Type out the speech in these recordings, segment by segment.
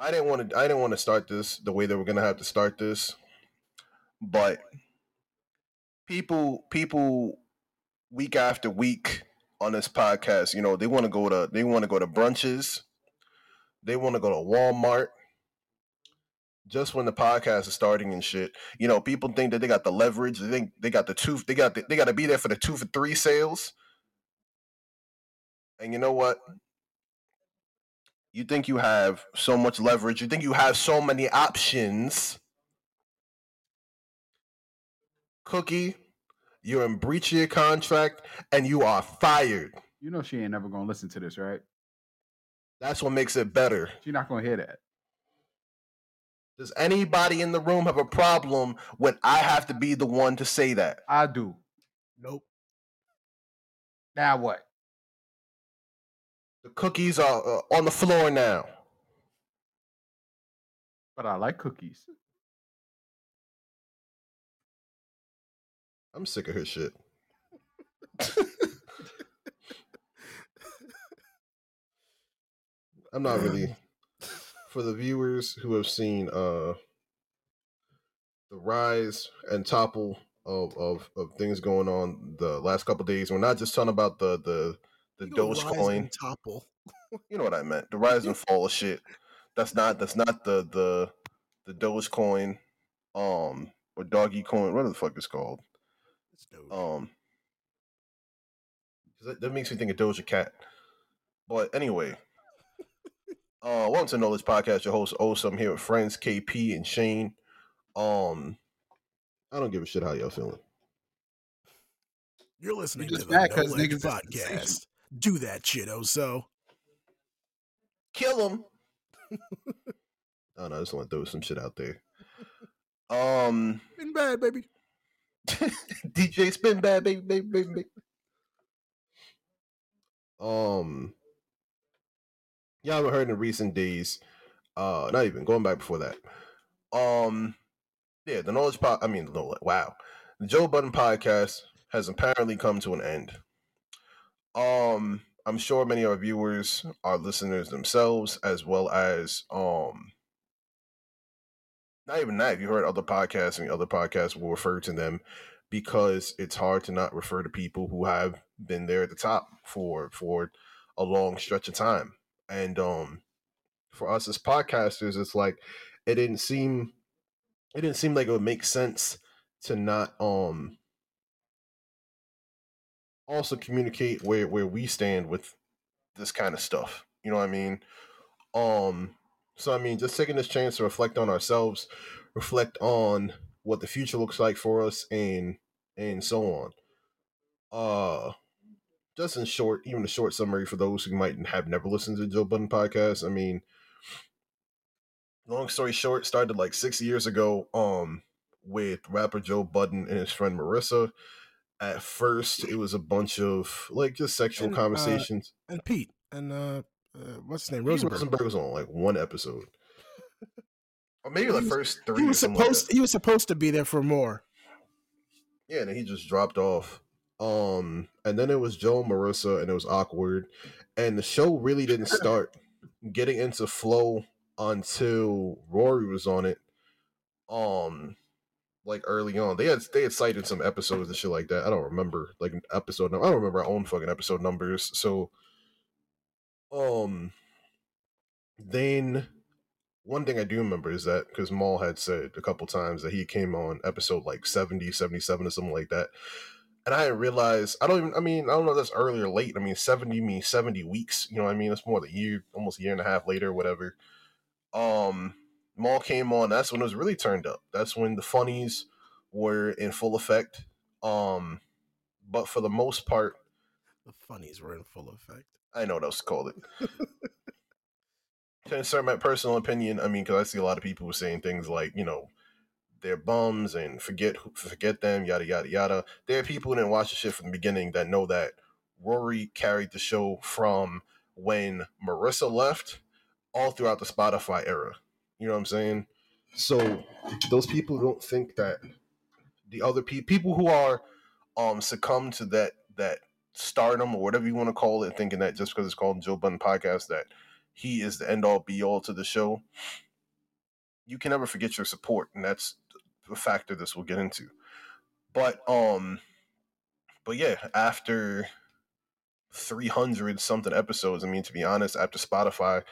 I didn't want to. I didn't want to start this the way that we're gonna have to start this, but people, people, week after week on this podcast, you know, they want to go to they want to go to brunches, they want to go to Walmart. Just when the podcast is starting and shit, you know, people think that they got the leverage. They think they got the two. They got the, they got to be there for the two for three sales. And you know what? You think you have so much leverage. You think you have so many options. Cookie, you're in breach of your contract and you are fired. You know she ain't never gonna listen to this, right? That's what makes it better. She's not gonna hear that. Does anybody in the room have a problem when I have to be the one to say that? I do. Nope. Now what? The cookies are uh, on the floor now. But I like cookies. I'm sick of her shit. I'm not really for the viewers who have seen uh the rise and topple of of, of things going on the last couple days. We're not just talking about the the the You go Dogecoin. and topple. You know what I meant. The rise and fall of shit. That's not that's not the the the Dogecoin um or doggy coin, what the fuck it's called. It's dope. Um 'cause that, that makes me think of Doja Cat. But anyway, uh, welcome to Noledge Podcast. Your host, Osa. I'm here with friends KP and Shane. Um, I don't give a shit how y'all feeling. You're listening just to the mad No 'cause Ledge niggas is sensational. podcast. Do that shit, oh so. Kill him. oh no, I just want to throw some shit out there. Um, Been bad, baby. DJ Spinbad, baby, baby, baby, baby. Um, y'all haven't heard in recent days. Uh, not even going back before that. Um, yeah, the Noledge pod. I mean, no, wow, the Joe Budden podcast has apparently come to an end. Um, I'm sure many of our viewers are listeners themselves, as well as um. Not even that. If you heard other podcasts, and other podcasts will refer to them because it's hard to not refer to people who have been there at the top for for a long stretch of time. And um for us as podcasters, it's like it didn't seem it didn't seem like it would make sense to not um also communicate where where we stand with this kind of stuff. You know what I mean? Um so I mean just taking this chance to reflect on ourselves, reflect on what the future looks like for us and and so on. Uh just in short, even a short summary for those who might have never listened to Joe Budden podcast. I mean, long story short, started like six years ago, um, with rapper Joe Budden and his friend Marissa. At first, it was a bunch of like just sexual And, uh, conversations. And Pete. And uh, uh what's his name? Rosenberg. Rosenberg was on like one episode, or maybe the first three. He was something like supposed he was supposed to be there for more. Yeah, and he just dropped off. Um, and then it was Joe and Marissa, and it was awkward. And the show really didn't start getting into flow until Rory was on it. Um, like early on, they had they had cited some episodes and shit like that. I don't remember like an episode. num- I don't remember our own fucking episode numbers. So, um, then one thing I do remember is that because Mal had said a couple times that he came on episode like 70, 77 or something like that. And I didn't realize, I don't even, I mean, I don't know if that's early or late. I mean, 70 means 70 weeks. You know what I mean? That's more than a year, almost a year and a half later, whatever. Um, Mal came on. That's when it was really turned up. That's when the funnies were in full effect. Um, but for the most part, The funnies were in full effect. I know what else to call it. to insert my personal opinion, I mean, because I see a lot of people who saying things like, you know, they're bums and forget forget them, yada yada yada. There are people who didn't watch the shit from the beginning that know that Rory carried the show from when Marissa left all throughout the Spotify era. You know what I'm saying? So those people don't think that the other pe- people who are um succumb to that that stardom or whatever you want to call it, thinking that just because it's called Joe Budden podcast that he is the end all be all to the show, you can never forget your support, and that's a factor this will get into. But um, but yeah, after 300 something episodes, I mean, to be honest, after Spotify,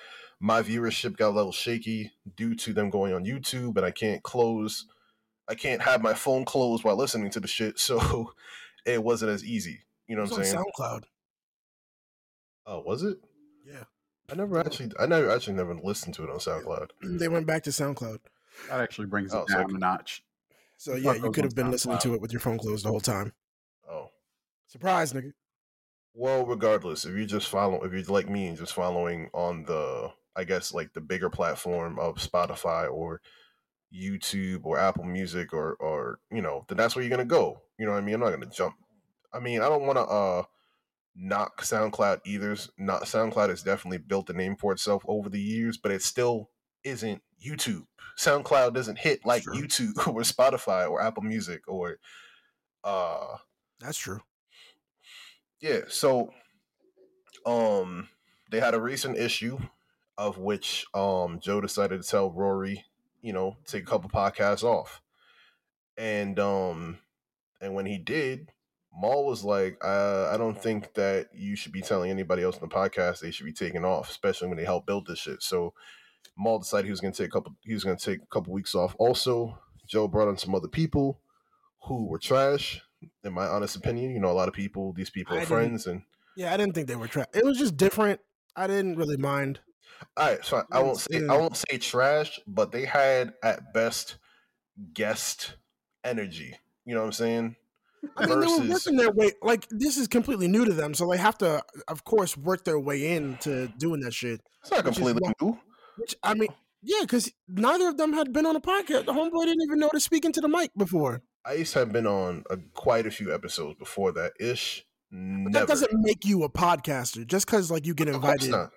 my viewership got a little shaky due to them going on YouTube, and I can't close, I can't have my phone closed while listening to the shit, so it wasn't as easy. You know It's what I'm saying? SoundCloud. Oh, was it? Yeah. I never actually, I never actually never listened to it on SoundCloud. They went back to SoundCloud. That actually brings Oh, it so down could- a notch. So yeah, you could have been listening to it with your phone closed the whole time. Oh, Surprise, nigga. well, regardless, if you just follow, if you're like me and just following on the, I guess like the bigger platform of Spotify or YouTube or Apple Music or or you know, then that's where you're gonna go. You know what I mean? I'm not gonna jump. I mean, I don't want to uh knock SoundCloud either. Not SoundCloud has definitely built a name for itself over the years, but it still isn't YouTube. SoundCloud doesn't hit like. YouTube or Spotify or Apple Music or uh That's true. yeah, so um they had a recent issue of which um Joe decided to tell Rory, you know, take a couple podcasts off. And um and when he did, Mal was like, uh, I don't think that you should be telling anybody else in the podcast they should be taking off, especially when they help build this shit. So Mal decided he was gonna take a couple he was gonna take a couple weeks off. Also, Joe brought on some other people who were trash, in my honest opinion. You know, a lot of people, these people I are friends and Yeah, I didn't think they were trash. It was just different. I didn't really mind. All right, so I It's- won't say I won't say trash, but they had at best guest energy. You know what I'm saying? I mean, they were working their way. Like this is completely new to them, so they have to, of course, work their way into doing that shit. It's not is completely why- new. Which I mean, yeah, because neither of them had been on a podcast. The homeboy didn't even know to speak into the mic before. Ice had been on a, quite a few episodes before that. Ish, that doesn't make you a podcaster just because like you get invited. not.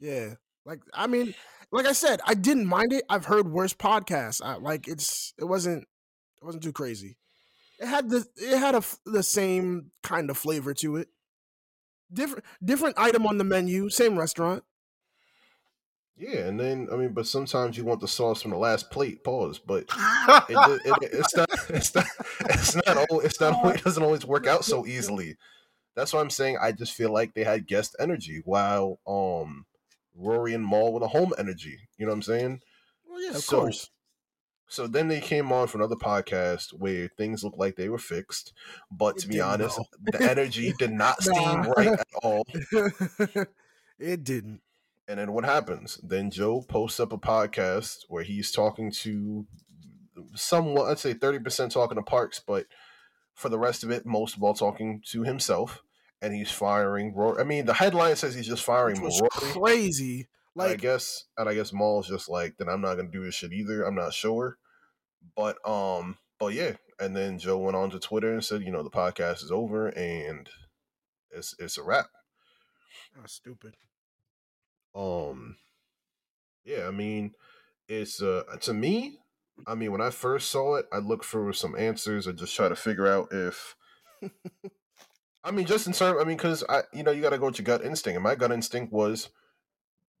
Yeah, like I mean, like I said, I didn't mind it. I've heard worse podcasts. I, like it's it wasn't it wasn't too crazy. It had the it had a the same kind of flavor to it. Different different item on the menu, same restaurant. Yeah, and then I mean, but sometimes you want the sauce from the last plate. Pause, but it, ju- it, it's not it's not it's not it's not always- it doesn't always work out so easily. That's why I'm saying I just feel like they had guest energy while um Rory and Mal with a home energy. You know what I'm saying? Well, yeah, of So, course. So then they came on for another podcast where things looked like they were fixed, but It to be honest, though. the energy did not seem right at all. it didn't. And then what happens? Then Joe posts up a podcast where he's talking to somewhat, I'd say 30% talking to Parks, but for the rest of it, most of all talking to himself. And he's firing Rory. I mean, the headline says he's just Which firing was Rory. crazy. And I guess, and I guess Mal's just like, then I'm not gonna do this shit either. I'm not sure, but um, but yeah. And then Joe went on to Twitter and said, you know, the podcast is over and it's it's a wrap. oh, stupid. Um, yeah, I mean, it's uh to me. I mean, when I first saw it, I looked for some answers and just try to figure out if. I mean, just in terms. I mean, because I, you know, you got to go with your gut instinct, and my gut instinct was,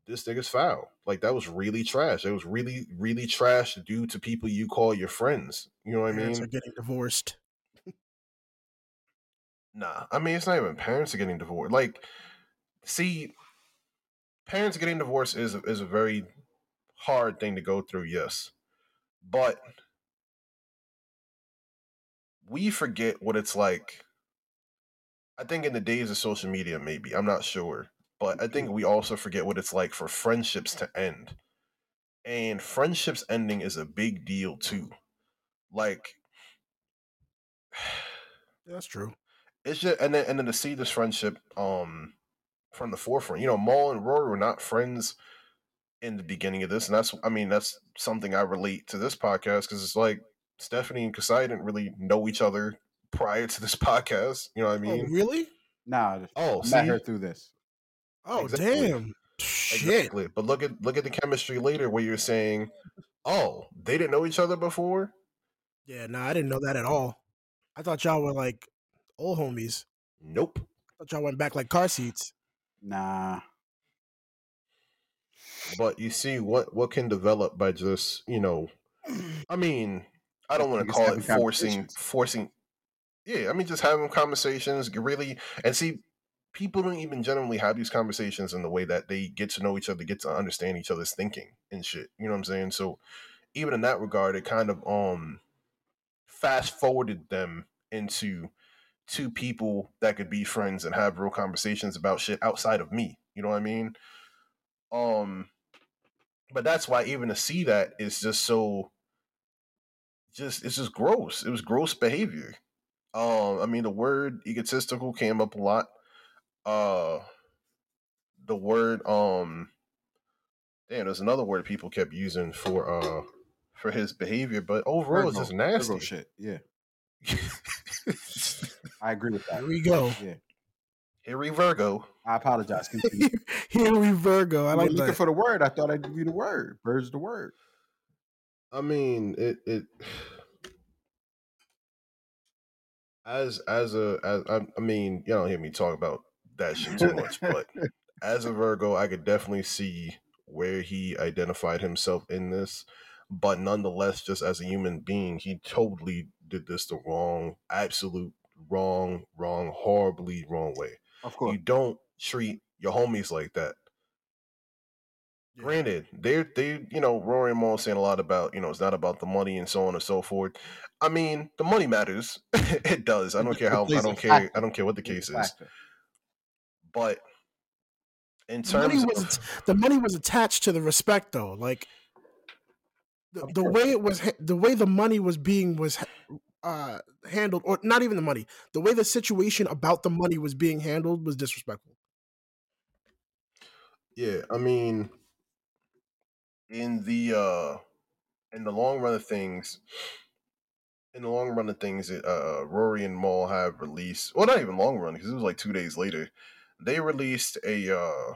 this nigga's foul. Like that was really trash. It was really, really trash due to people you call your friends. You know what I Parents mean? are getting divorced. Nah, I mean it's not even parents are getting divorced. Like, see, parents getting divorced is is a very hard thing to go through. Yes, but we forget what it's like. I think in the days of social media, maybe I'm not sure, but I think we also forget what it's like for friendships to end, and friendships ending is a big deal too. Like. Yeah, that's true. it's just and then and then to see this friendship um from the forefront. You know, Mal and Rory were not friends in the beginning of this, and that's I mean that's something I relate to this podcast because it's like Stephanie and Kasai didn't really know each other prior to this podcast. You know what I oh, mean? really? Nah, Oh, I met her through this. Oh, Exactly. damn. Shit. Exactly. But look at look at the chemistry later where you're saying, "Oh, they didn't know each other before." Yeah, no, I didn't know that at all. I thought y'all were like old homies. Nope. I thought y'all went back like car seats. Nah. but you see what what can develop by just you know, I mean, I don't want to call it forcing forcing. Yeah, I mean, just having conversations, really, and see, people don't even generally have these conversations in the way that they get to know each other, get to understand each other's thinking and shit. You know what I'm saying? So even in that regard, it kind of um fast forwarded them into two people that could be friends and have real conversations about shit outside of me. You know what I mean? Um but that's why even to see that is just so just it's just gross. It was gross behavior. Um I mean the word egotistical came up a lot. Uh the word um damn there's another word people kept using for uh for his behavior, but overall it's just nasty. shit. Yeah, I agree with that. Here we go. Yeah, Harry Virgo. I apologize. Continue. Here we Virgo. I I like looking that. for the word. I thought I'd give you the word. Bird's the word. I mean, it it as as a as I, I mean, you don't hear me talk about that shit too much, but as a Virgo, I could definitely see where he identified himself in this. But nonetheless, just as a human being, he totally did this the wrong, absolute wrong, wrong, horribly wrong way. Of course. You don't treat your homies like that. Yeah. Granted, they're they you know Rory and Mal saying a lot about you know it's not about the money and so on and so forth. I mean, the money matters. it does. I don't care how I don't care. factor. I don't care what the case is. But in The money terms was of the money was attached to the respect though. Like the, the way it was the way the money was being was uh handled or not even the money. The way the situation about the money was being handled was disrespectful. yeah, I mean, in the uh in the long run of things, in the long run of things, uh, Rory and Mal have released. Well, not even long run because it was like two days later. They released a uh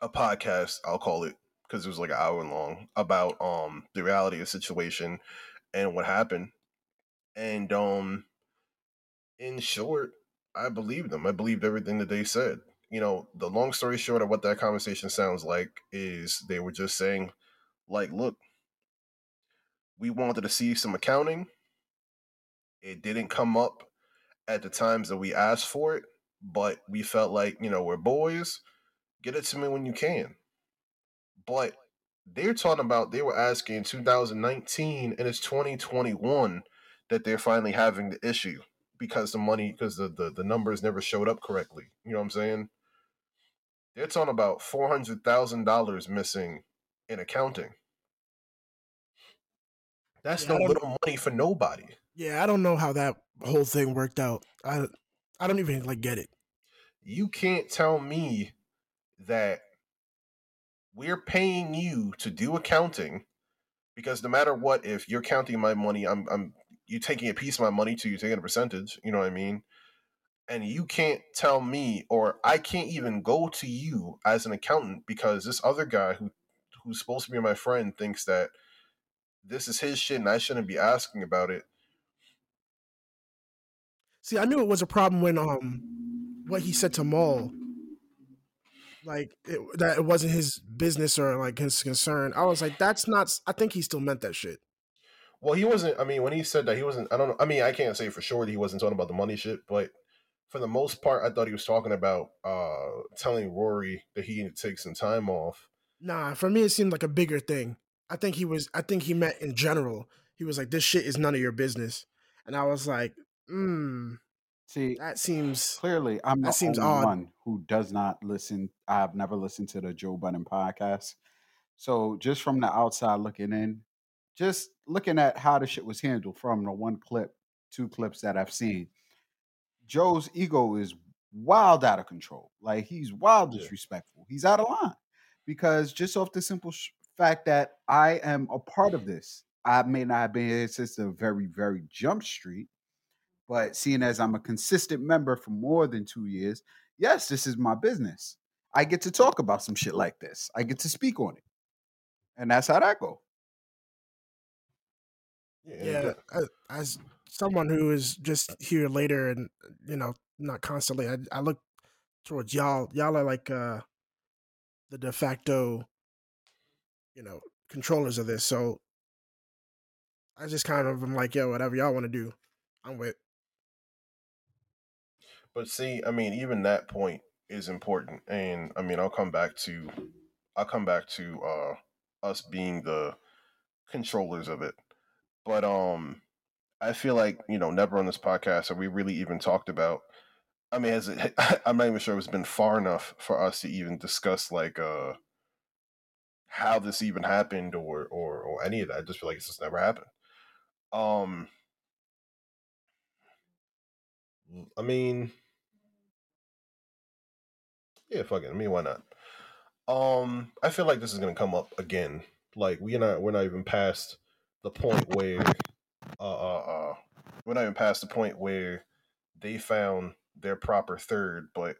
a podcast. I'll call it because it was like an hour long about um the reality of the situation and what happened. And um, in short, I believed them. I believed everything that they said. You know, the long story short of what that conversation sounds like is they were just saying, like, look, we wanted to see some accounting. It didn't come up at the times that we asked for it, but we felt like, you know, we're boys. Get it to me when you can. But they're talking about they were asking 2019 and it's 2021 that they're finally having the issue because the money because the, the the numbers never showed up correctly. You know what I'm saying? They're talking about four hundred thousand dollars missing in accounting. That's Yeah, no little money for nobody. Yeah, I don't know how that whole thing worked out. I I don't even like get it. You can't tell me that we're paying you to do accounting because no matter what, if you're counting my money, I'm I'm you taking a piece of my money to you taking a percentage, you know what I mean? And you can't tell me or I can't even go to you as an accountant because this other guy who who's supposed to be my friend thinks that this is his shit and I shouldn't be asking about it. See, I knew it was a problem when um what he said to Mal, like it, that it wasn't his business or like his concern. I was like, that's not. I think he still meant that shit. Well, he wasn't. I mean, when he said that, he wasn't. I don't know. I mean, I can't say for sure that he wasn't talking about the money shit, but for the most part, I thought he was talking about uh telling Rory that he needed to take some time off. Nah, for me, it seemed like a bigger thing. I think he was. I think he meant in general. He was like, this shit is none of your business, and I was like, hmm, See, that seems. clearly, I'm That the seems only odd. one who does not listen. I've never listened to the Joe Budden podcast. So, just from the outside looking in, just looking at how the shit was handled from the one clip, two clips that I've seen, Joe's ego is wild out of control. Like he's wild Yeah. disrespectful. He's out of line because just off the simple sh- fact that I am a part of this, I may not have been here since the very, very jump street, but seeing as I'm a consistent member for more than two years, yes, this is my business. I get to talk about some shit like this. I get to speak on it, and that's how that go. and Yeah, that- as, as someone who is just here later and you know not constantly, I, I look towards y'all. Y'all are like uh the de facto, you know, controllers of this. So I just kind of am like, yo, whatever y'all want to do, I'm with. But see, I mean, even that point is important, and I mean, I'll come back to, I'll come back to uh us being the controllers of it. But um, I feel like you know, never on this podcast have we really even talked about. I mean, has it? I'm not even sure it's been far enough for us to even discuss like uh how this even happened or or or any of that. I just feel like it's just never happened. Um, I mean, yeah, fuck it. I mean, why not? Um, I feel like this is gonna come up again. Like we're not we're not even past the point where uh uh uh we're not even past the point where they found their proper third, but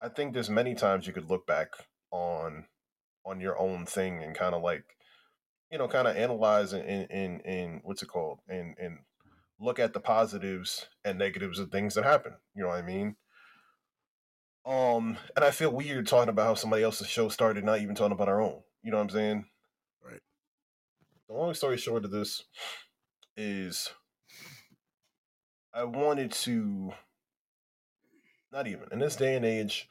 I think there's many times you could look back on on your own thing and kind of like you know kind of analyze and in in in what's it called? And and look at the positives and negatives of things that happen you know what i mean? Um and i feel weird talking about how somebody else's show started not even talking about our own you know what i'm saying? Right. the long story short of this is i wanted to not even in this day and age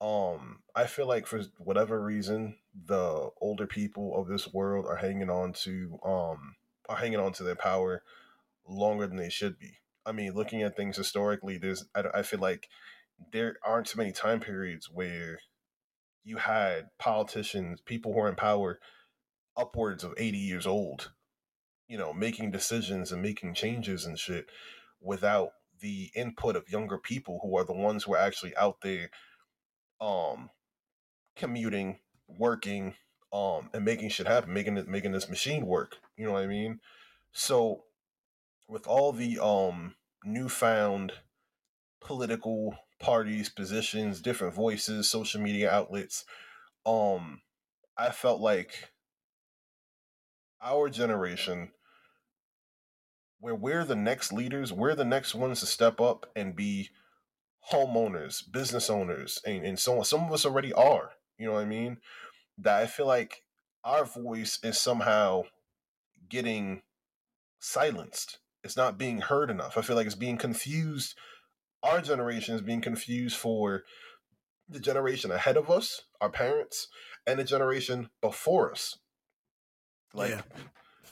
um i feel like for whatever reason the older people of this world are hanging on to um are hanging on to their power longer than they should be. I mean looking at things historically there's i, I feel like there aren't too many time periods where you had politicians people who are in power upwards of 80 years old you know making decisions and making changes and shit without the input of younger people who are the ones who are actually out there um commuting, working, um, and making shit happen, making it making this machine work. You know what I mean? So with all the um newfound political parties, positions, different voices, social media outlets, um, I felt like our generation where we're the next leaders, we're the next ones to step up and be homeowners, business owners, and, and so on. Some of us already are, you know what I mean? That I feel like our voice is somehow getting silenced. It's not being heard enough. I feel like it's being confused. Our generation is being confused for the generation ahead of us, our parents, and the generation before us. Like, yeah.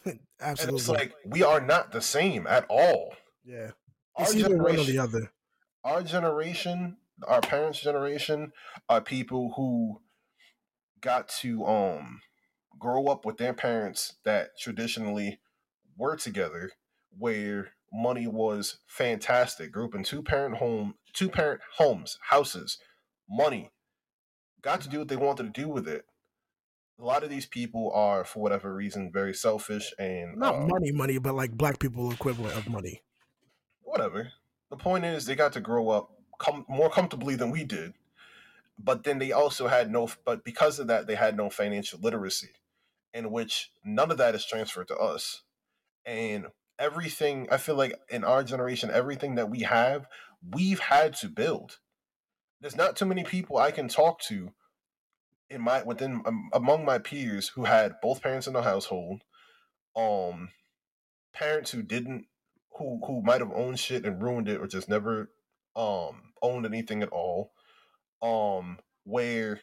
and Absolutely. it's like we are not the same at all. yeah. Our either one or generation, the other. our generation, our parents' generation, are people who got to um grow up with their parents that traditionally were together, where money was fantastic. Grew up in two parent home, two parent homes, houses, money. Got to do what they wanted to do with it. A lot of these people are, for whatever reason, very selfish and Not uh, money, money, but like black people equivalent of money. whatever. The point is, they got to grow up com- more comfortably than we did, but then they also had no. But because of that, they had no financial literacy, in which none of that is transferred to us. And everything, I feel like in our generation, everything that we have, we've had to build. There's not too many people I can talk to in my within um, among my peers who had both parents in the household, um, parents who didn't who who might have owned shit and ruined it or just never um owned anything at all um where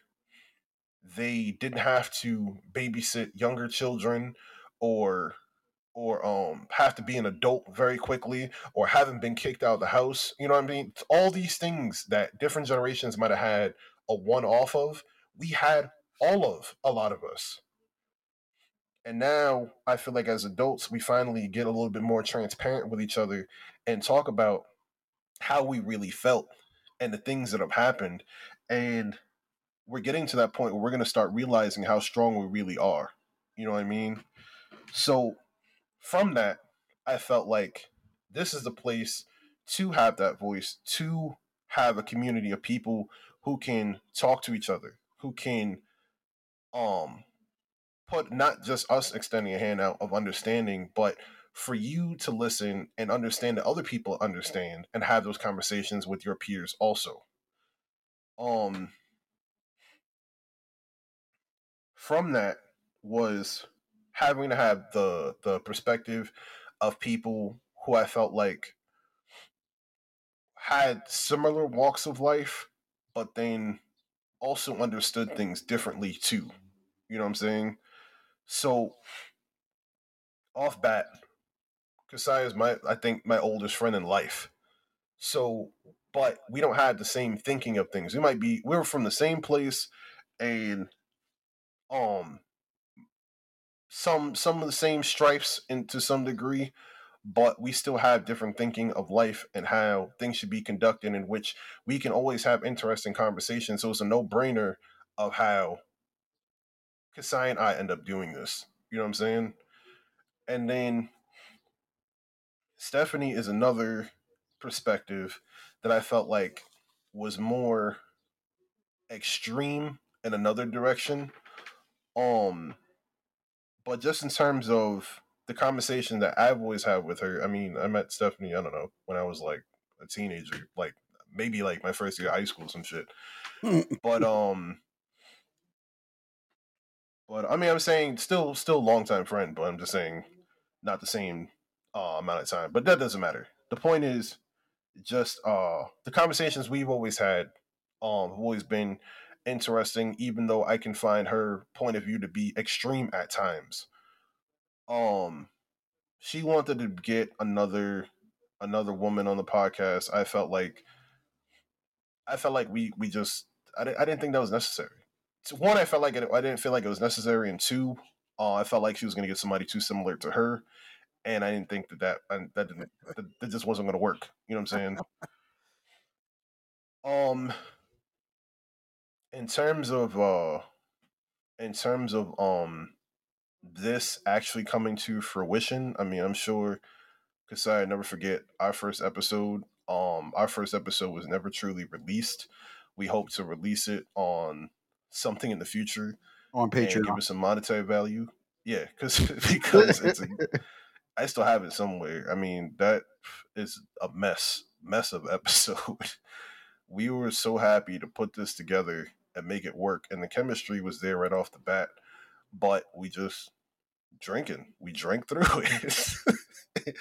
they didn't have to babysit younger children or or um have to be an adult very quickly or haven't been kicked out of the house you know what i mean? All these things that different generations might have had a one off of we had all of a lot of us and now I feel like as adults, we finally get a little bit more transparent with each other and talk about how we really felt and the things that have happened. And we're getting to that point where we're going to start realizing how strong we really are. You know what I mean? So from that, I felt like this is the place to have that voice, to have a community of people who can talk to each other, who can um put not just us extending a hand out of understanding, but for you to listen and understand that other people understand and have those conversations with your peers also. Um from that was having to have the the perspective of people who I felt like had similar walks of life, but then also understood things differently too. You know what I'm saying? So off bat, Kasai is my I think my oldest friend in life. So but we don't have the same thinking of things. We might be we we're from the same place and um some some of the same stripes in to some degree, but we still have different thinking of life and how things should be conducted in which we can always have interesting conversations. So it's a no-brainer of how Kasai and I end up doing this. You know what I'm saying? And then Stephanie is another perspective that I felt like was more extreme in another direction. Um but just in terms of the conversation that I've always had with her, I mean, I met Stephanie, I don't know, when I was like a teenager, like maybe like my first year of high school, some shit. but um but I mean I'm saying still still long time friend, but I'm just saying not the same uh, amount of time. But that doesn't matter. The point is just uh the conversations we've always had um have always been interesting, even though I can find her point of view to be extreme at times. Um, she wanted to get another another woman on the podcast. I felt like I felt like we we just I didn't, I didn't think that was necessary. One, I felt like it, I didn't feel like it was necessary, and two, uh, I felt like she was going to get somebody too similar to her, and I didn't think that that that didn't that, that just wasn't going to work. You know what I'm saying? um, in terms of uh in terms of um this actually coming to fruition, I mean, I'm sure because I never forget our first episode. Um, our first episode was never truly released. We hope to release it on something in the future on Patreon. give it some monetary value. Yeah, because because it's a, I still have it somewhere. I mean, that is a mess, mess of episode. we were so happy to put this together and make it work. And the chemistry was there right off the bat, but we just drinking. We drank through it, and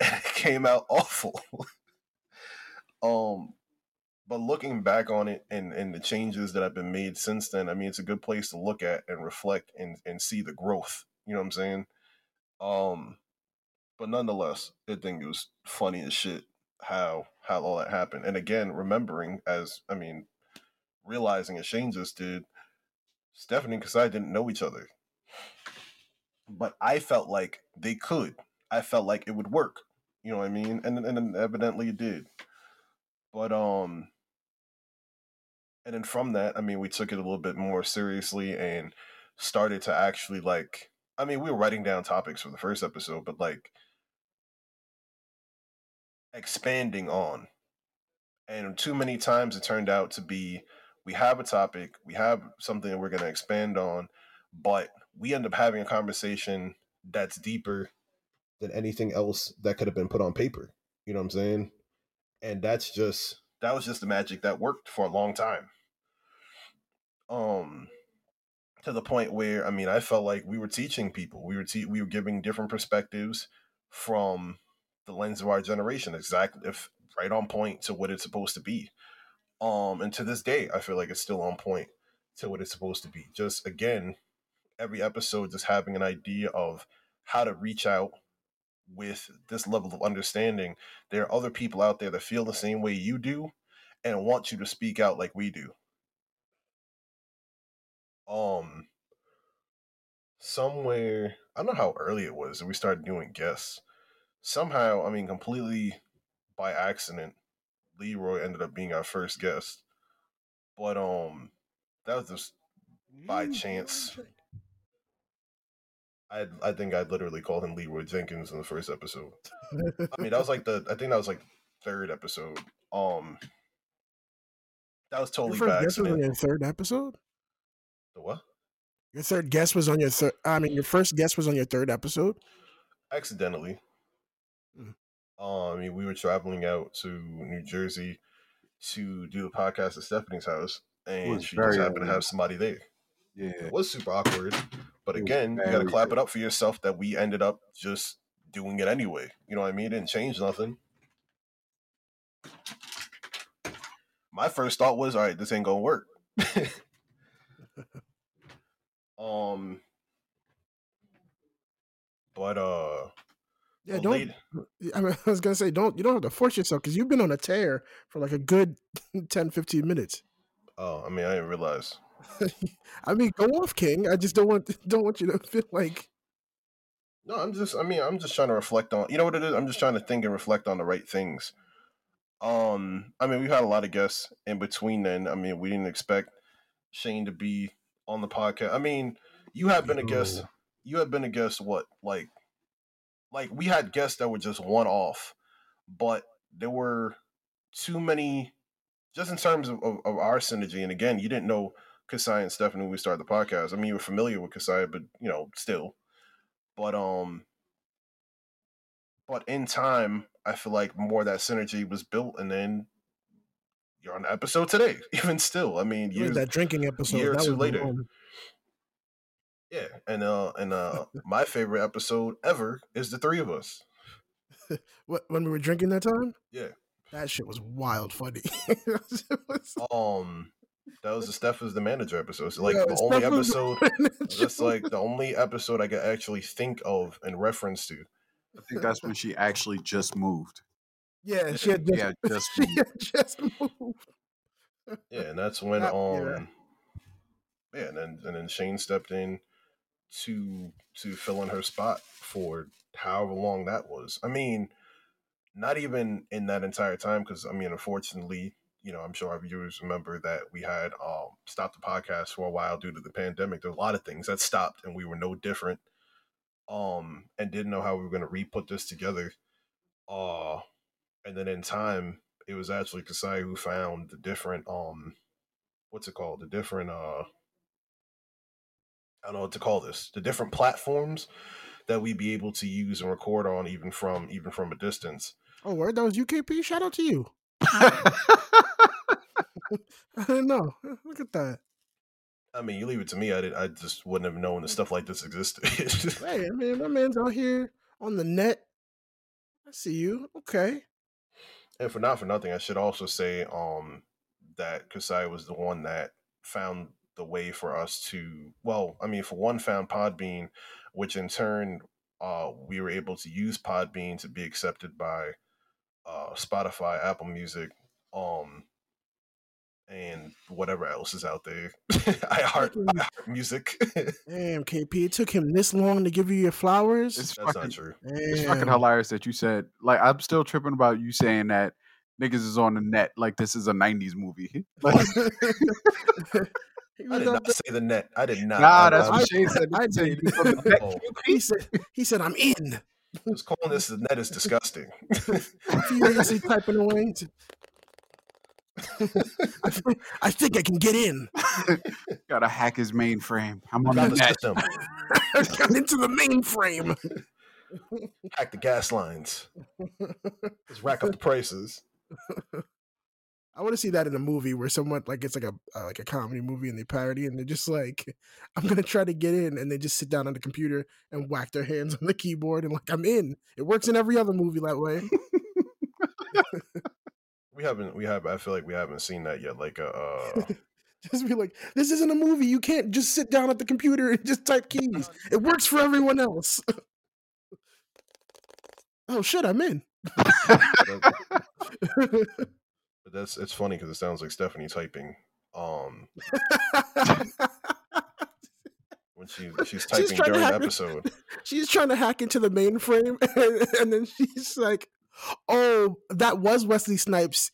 it came out awful. um, but looking back on it and and the changes that have been made since then, I mean, it's a good place to look at and reflect and and see the growth. You know what I'm saying? Um, but nonetheless, I think it was funny as shit how how all that happened. And again, remembering as I mean, realizing as Shane just did, Stephanie because I didn't know each other. But I felt like they could. I felt like it would work. You know what I mean? And and evidently it did. But um and then from that, I mean, we took it a little bit more seriously and started to actually like I mean, we were writing down topics for the first episode, but like expanding on. And too many times it turned out to be we have a topic, we have something that we're going to expand on, but we end up having a conversation that's deeper than anything else that could have been put on paper. You know what I'm saying? And that's just that was just the magic that worked for a long time. Um to the point where I mean I felt like we were teaching people. We were te- we were giving different perspectives from the lens of our generation exactly if right on point to what it's supposed to be. Um, and to this day, I feel like it's still on point to what it's supposed to be. Just again, every episode just having an idea of how to reach out with this level of understanding. There are other people out there that feel the same way you do and want you to speak out like we do. Um somewhere I don't know how early it was that we started doing guests. Somehow, I mean completely by accident, Leroy ended up being our first guest. But um that was just by chance. I I think I literally called him Leroy Jenkins in the first episode. I mean that was like the I think that was like third episode. Um that was totally your first by guest was on your third episode. The what? Your third guest was on your third. I mean, your first guest was on your third episode. Accidentally. Mhm. Um, I mean, we were traveling out to New Jersey to do a podcast at Stephanie's house, and she very just happened to have somebody there. Yeah. It was super awkward. But again, you gotta clap it up for yourself that we ended up just doing it anyway. You know what I mean? It didn't change nothing. My first thought was, all right, this ain't gonna work. um but uh Yeah, don't. I, mean, I was gonna say, don't you don't have to force yourself because you've been on a tear for like a good 10, 15 minutes. oh, I mean I didn't realize. I mean, go off, King. I just don't want don't want you to feel like No, I'm just I mean, I'm just trying to reflect on you know what it is? I'm just trying to think and reflect on the right things. Um, I mean, we've had a lot of guests in between then. I mean, we didn't expect Shane to be on the podcast. I mean, you have been a guest you have been a guest what, like like we had guests that were just one off, but there were too many just in terms of, of, of our synergy, and again, you didn't know Kasai and Stephanie when we started the podcast. I mean you were familiar with Kasai, but you know, still. But um but in time, I feel like more of that synergy was built and then you're on the episode today. Even still. I mean years that drinking episode. year or two later. Yeah. And uh and uh my favorite episode ever is the three of us. What, when we were drinking that time, Yeah. that shit was wild funny. Was- Um that was the Steph is the manager episode. So like Yo, the only Steph was episode manager. that's like the only episode I could actually think of and reference to. I think that's when she actually just moved. yeah, she had just, Yeah, just she moved. had just moved. Yeah, and that's when That- um yeah. yeah. and then and then Shane stepped in to to fill in her spot for however long that was. I mean, not even in that entire time because I mean, unfortunately, you know, I'm sure our viewers remember that we had um stopped the podcast for a while due to the pandemic. There's a lot of things that stopped, and we were no different. Um, and didn't know how we were going to re-put this together. Uh, and then in time, it was actually Kasai who found the different um, what's it called? The different uh, I don't know what to call this. The different platforms that we'd be able to use and record on, even from even from a distance. Oh, word, that was UKP. Shout out to you. I didn't know. Look at that. I mean, you leave it to me. I did. I just wouldn't have known that stuff like this existed. Hey, man, my man's out here on the net. I see you. Okay. and for not for nothing, I should also say um that Kasai was the one that found the way for us to. Well, I mean, for one, found Podbean, which in turn, uh, we were able to use Podbean to be accepted by uh Spotify, Apple Music, um. And whatever else is out there, I heart, I heart music. Damn, KP, it took him this long to give you your flowers. It's That's fucking, not true. it's fucking hilarious that you said like I'm still tripping about you saying that niggas is on the net like this is a '90s movie. Like, He I was did not there- say the net. I did not. nah, that's I what was, Shane said. I He did. you from the net. he said, he said, I'm in. Was calling this the net is disgusting. Furiously typing away. I, think, I think I can get in. Gotta hack his mainframe. I'm on Got the the net. system. Got into the mainframe. Hack the gas lines. Just rack up the prices. I want to see that in a movie where someone like it's like a uh, like a comedy movie and they parody and they're just like, I'm gonna try to get in, and they just sit down on the computer and whack their hands on the keyboard and like I'm in. It works in every other movie that way. We haven't. We have. I feel like we haven't seen that yet. Like a. Uh, just be like, this isn't a movie. You can't just sit down at the computer and just type keys. It works for everyone else. oh shit, I'm in. But that's. It's funny because it sounds like Stephanie typing. Um, when she she's typing to during the episode. she's trying to hack into the mainframe, and, and then she's like, "Oh, that was Wesley Snipes."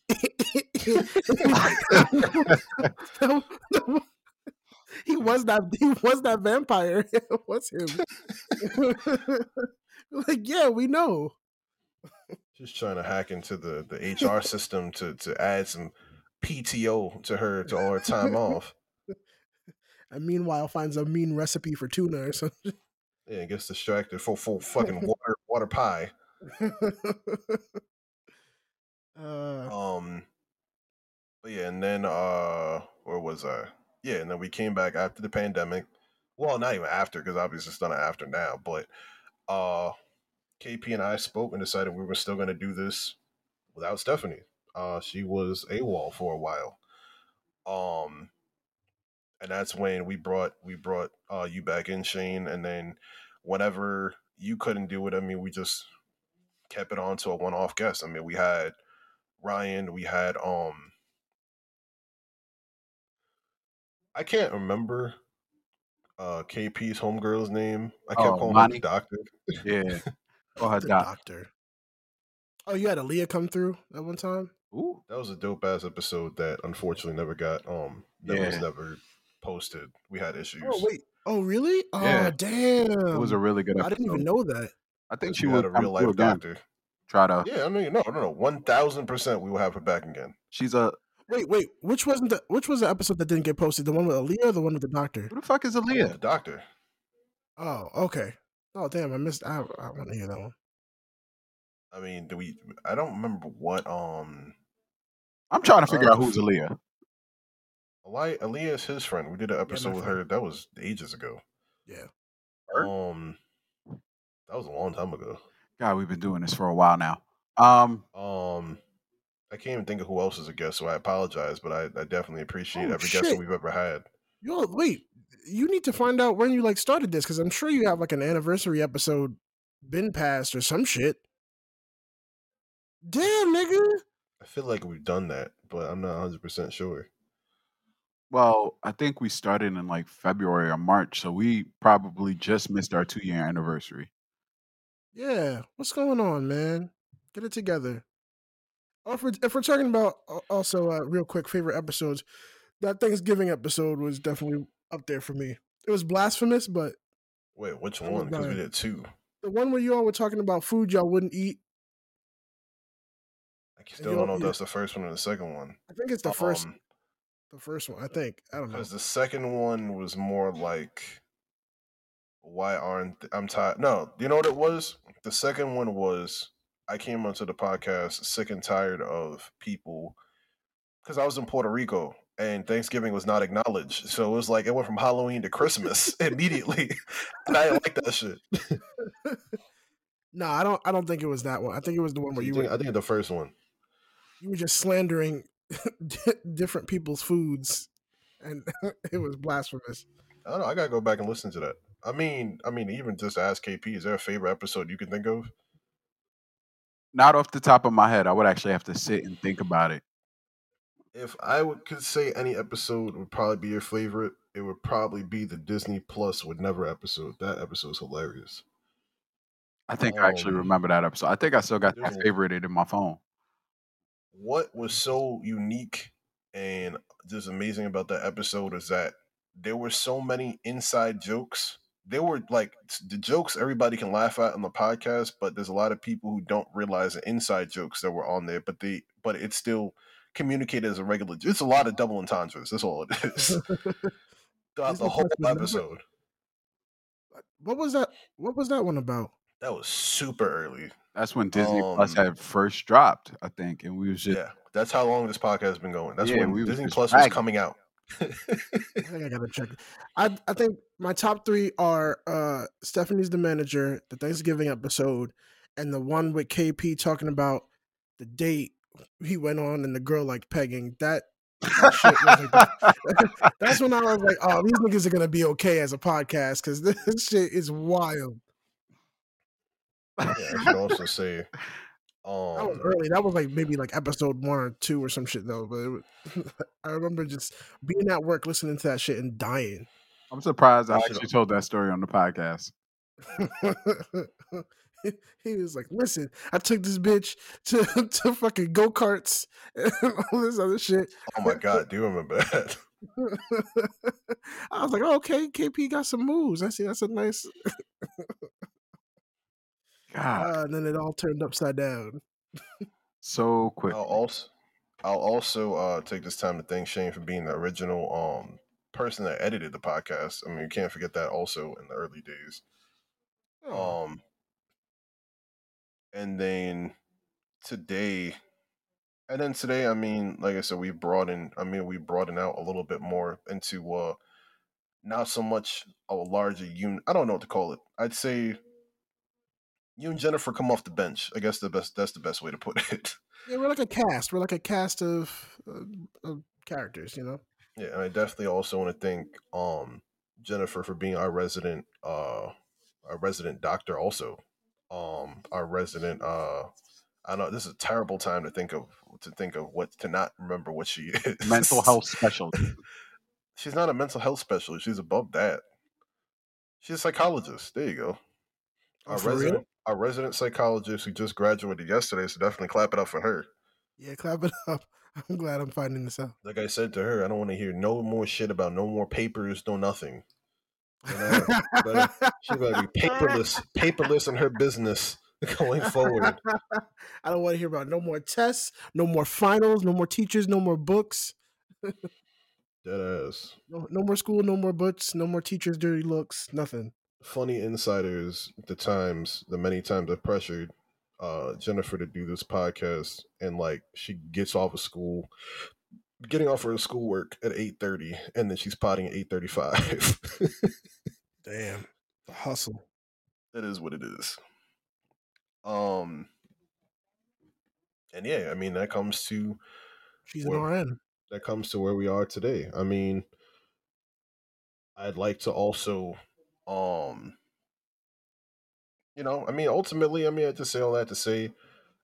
he was that. He was that vampire. It was him. like, yeah, we know. She's trying to hack into the the HR system to to add some PTO to her to all her time off. And meanwhile, finds a mean recipe for tuna or something. Yeah, gets distracted for full fucking water water pie. uh, Um, but yeah, and then uh, where was I? yeah, and then we came back after the pandemic. Well, not even after, because obviously it's not after now. But uh, KP and I spoke and decided we were still going to do this without Stephanie. Uh, she was AWOL for a while. Um, and that's when we brought we brought uh you back in, Shane, and then whenever you couldn't do it, I mean, we just kept it on to a one-off guest. I mean, we had Ryan, we had um I can't remember uh KP's homegirl's name. I kept Oh, calling her the doctor. Yeah. Or her The doc. doctor. Oh, you had Aaliyah come through at one time. Ooh. That was a dope ass episode that unfortunately never got um that was Yeah. never posted. We had issues. Oh wait. Oh really? Oh Yeah. damn. It was a really good I didn't even know that. I think she we would had a real through life again. doctor. Try to. Yeah, I mean, no, no, no, one thousand percent. We will have her back again. She's a. Wait, wait. Which wasn't the which was the episode that didn't get posted? The one with Aaliyah or the one with the doctor? Who the fuck is The Aaliyah? doctor. Oh, okay. Oh damn, I missed I I want to hear that one. I mean, do we? I don't remember what. Um, I'm trying to figure out Uh, who's Aaliyah. Ali, Aaliyah is his friend. We did an episode with friend. her. That was ages ago. Yeah. Her? Um, that was a long time ago. God, we've been doing this for a while now. Um, Um, I can't even think of who else is a guest, so I apologize. But I, I definitely appreciate Oh, every guest that we've ever had. Yo, wait. You need to find out when you like started this because I'm sure you have like an anniversary episode been passed or some shit. Damn, nigga. I feel like we've done that, but I'm not 100 percent sure. well, I think we started in like February or March, so we probably just missed our two year anniversary. Yeah. What's going on, man? Get it together. Oh, if we're, if we're talking about also uh, real quick favorite episodes, that Thanksgiving episode was definitely up there for me. It was blasphemous, but Wait, which one? Because we did two. the one where you all were talking about food y'all wouldn't eat, I still don't know if that's the first one or the second one. I think it's the first Um, the first one. I think I don't know. Because the second one was more like, why aren't th- I'm tired? No, you know what it was? The second one was I came onto the podcast sick and tired of people because I was in Puerto Rico and Thanksgiving was not acknowledged. So it was like it went from Halloween to Christmas immediately, and I didn't like that shit. No, I don't. I don't think it was that one. I think it was the one where You you think- were I think the first one. you were just slandering different people's foods, and it was blasphemous. I don't know. I gotta go back and listen to that. I mean, I mean, even just ask KP. Is there a favorite episode you can think of? Not off the top of my head. I would actually have to sit and think about it. If I would could say any episode would probably be your favorite, it would probably be the Disney Plus would never episode. That episode's hilarious. I think I actually Um, remember that episode. I think I still got that favorited in my phone. What was so unique and just amazing about that episode is that there were so many inside jokes. There were like the jokes everybody can laugh at on the podcast, but there's a lot of people who don't realize the inside jokes that were on there. But they, but it's still communicated as a regular. It's a lot of double entendres. That's all it is. Throughout the whole Plus episode. What was that? What was that one about? That was super early. That's when Disney Plus Um, had first dropped, I think, and we was just Yeah, that's how long this podcast has been going. That's Yeah, when we Disney Plus was coming out. I think I gotta check. I I think my top three are uh Stephanie's the manager, the Thanksgiving episode, and the one with KP talking about the date he went on and the girl like pegging. That, that shit was like that's when I was like, oh, these niggas are gonna be okay as a podcast because this shit is wild. yeah, I should also say, That was um, early. That was like maybe like episode one or two or some shit though. But it was, I remember just being at work listening to that shit and dying. I'm surprised I I actually told that story on the podcast. he was like, "Listen, I took this bitch to to fucking go karts and all this other shit." oh my god, do you remember that? I was like, oh, "Okay, KP got some moves. I see. That's a nice." God, Uh, and then it all turned upside down. so quick. I'll also, I'll also uh, take this time to thank Shane for being the original um person that edited the podcast. I mean, you can't forget that also in the early days. Oh, Um, and then today, And then today, I mean, like I said, we broadened. I mean, we broadened out a little bit more into uh not so much a larger unit. I don't know what to call it. I'd say you and Jennifer come off the bench. I guess the best. That's the best way to put it. Yeah, we're like a cast. We're like a cast of, uh, of characters. You know. Yeah, and I definitely also want to thank um Jennifer for being our resident uh our resident doctor also. Um our resident uh I know this is a terrible time to think of to think of what to not remember what she is. Mental health specialist. She's not a mental health specialist. She's above that. She's a psychologist. There you go. Oh, Our for real? resident our resident psychologist who just graduated yesterday, so definitely clap it up for her. Yeah, clap it up. I'm glad I'm finding this out. Like I said to her, I don't want to hear no more shit about no more papers, no nothing. You know, better- she better be paperless, paperless in her business going forward. I don't want to hear about no more tests, no more finals, no more teachers, no more books, Dead ass. no, no more school, no more books, no more teachers' dirty looks, nothing. Funny insiders, the times, the many times I pressured uh Jennifer to do this podcast and like she gets off of school getting off her schoolwork at 8.30 and then she's potting at 8.35 Damn, the hustle. that is what it is um and yeah i mean that comes to She's an RN. that comes to where we are today. I mean, I'd like to also, um, you know, I mean, ultimately, I mean, I just say all that to say,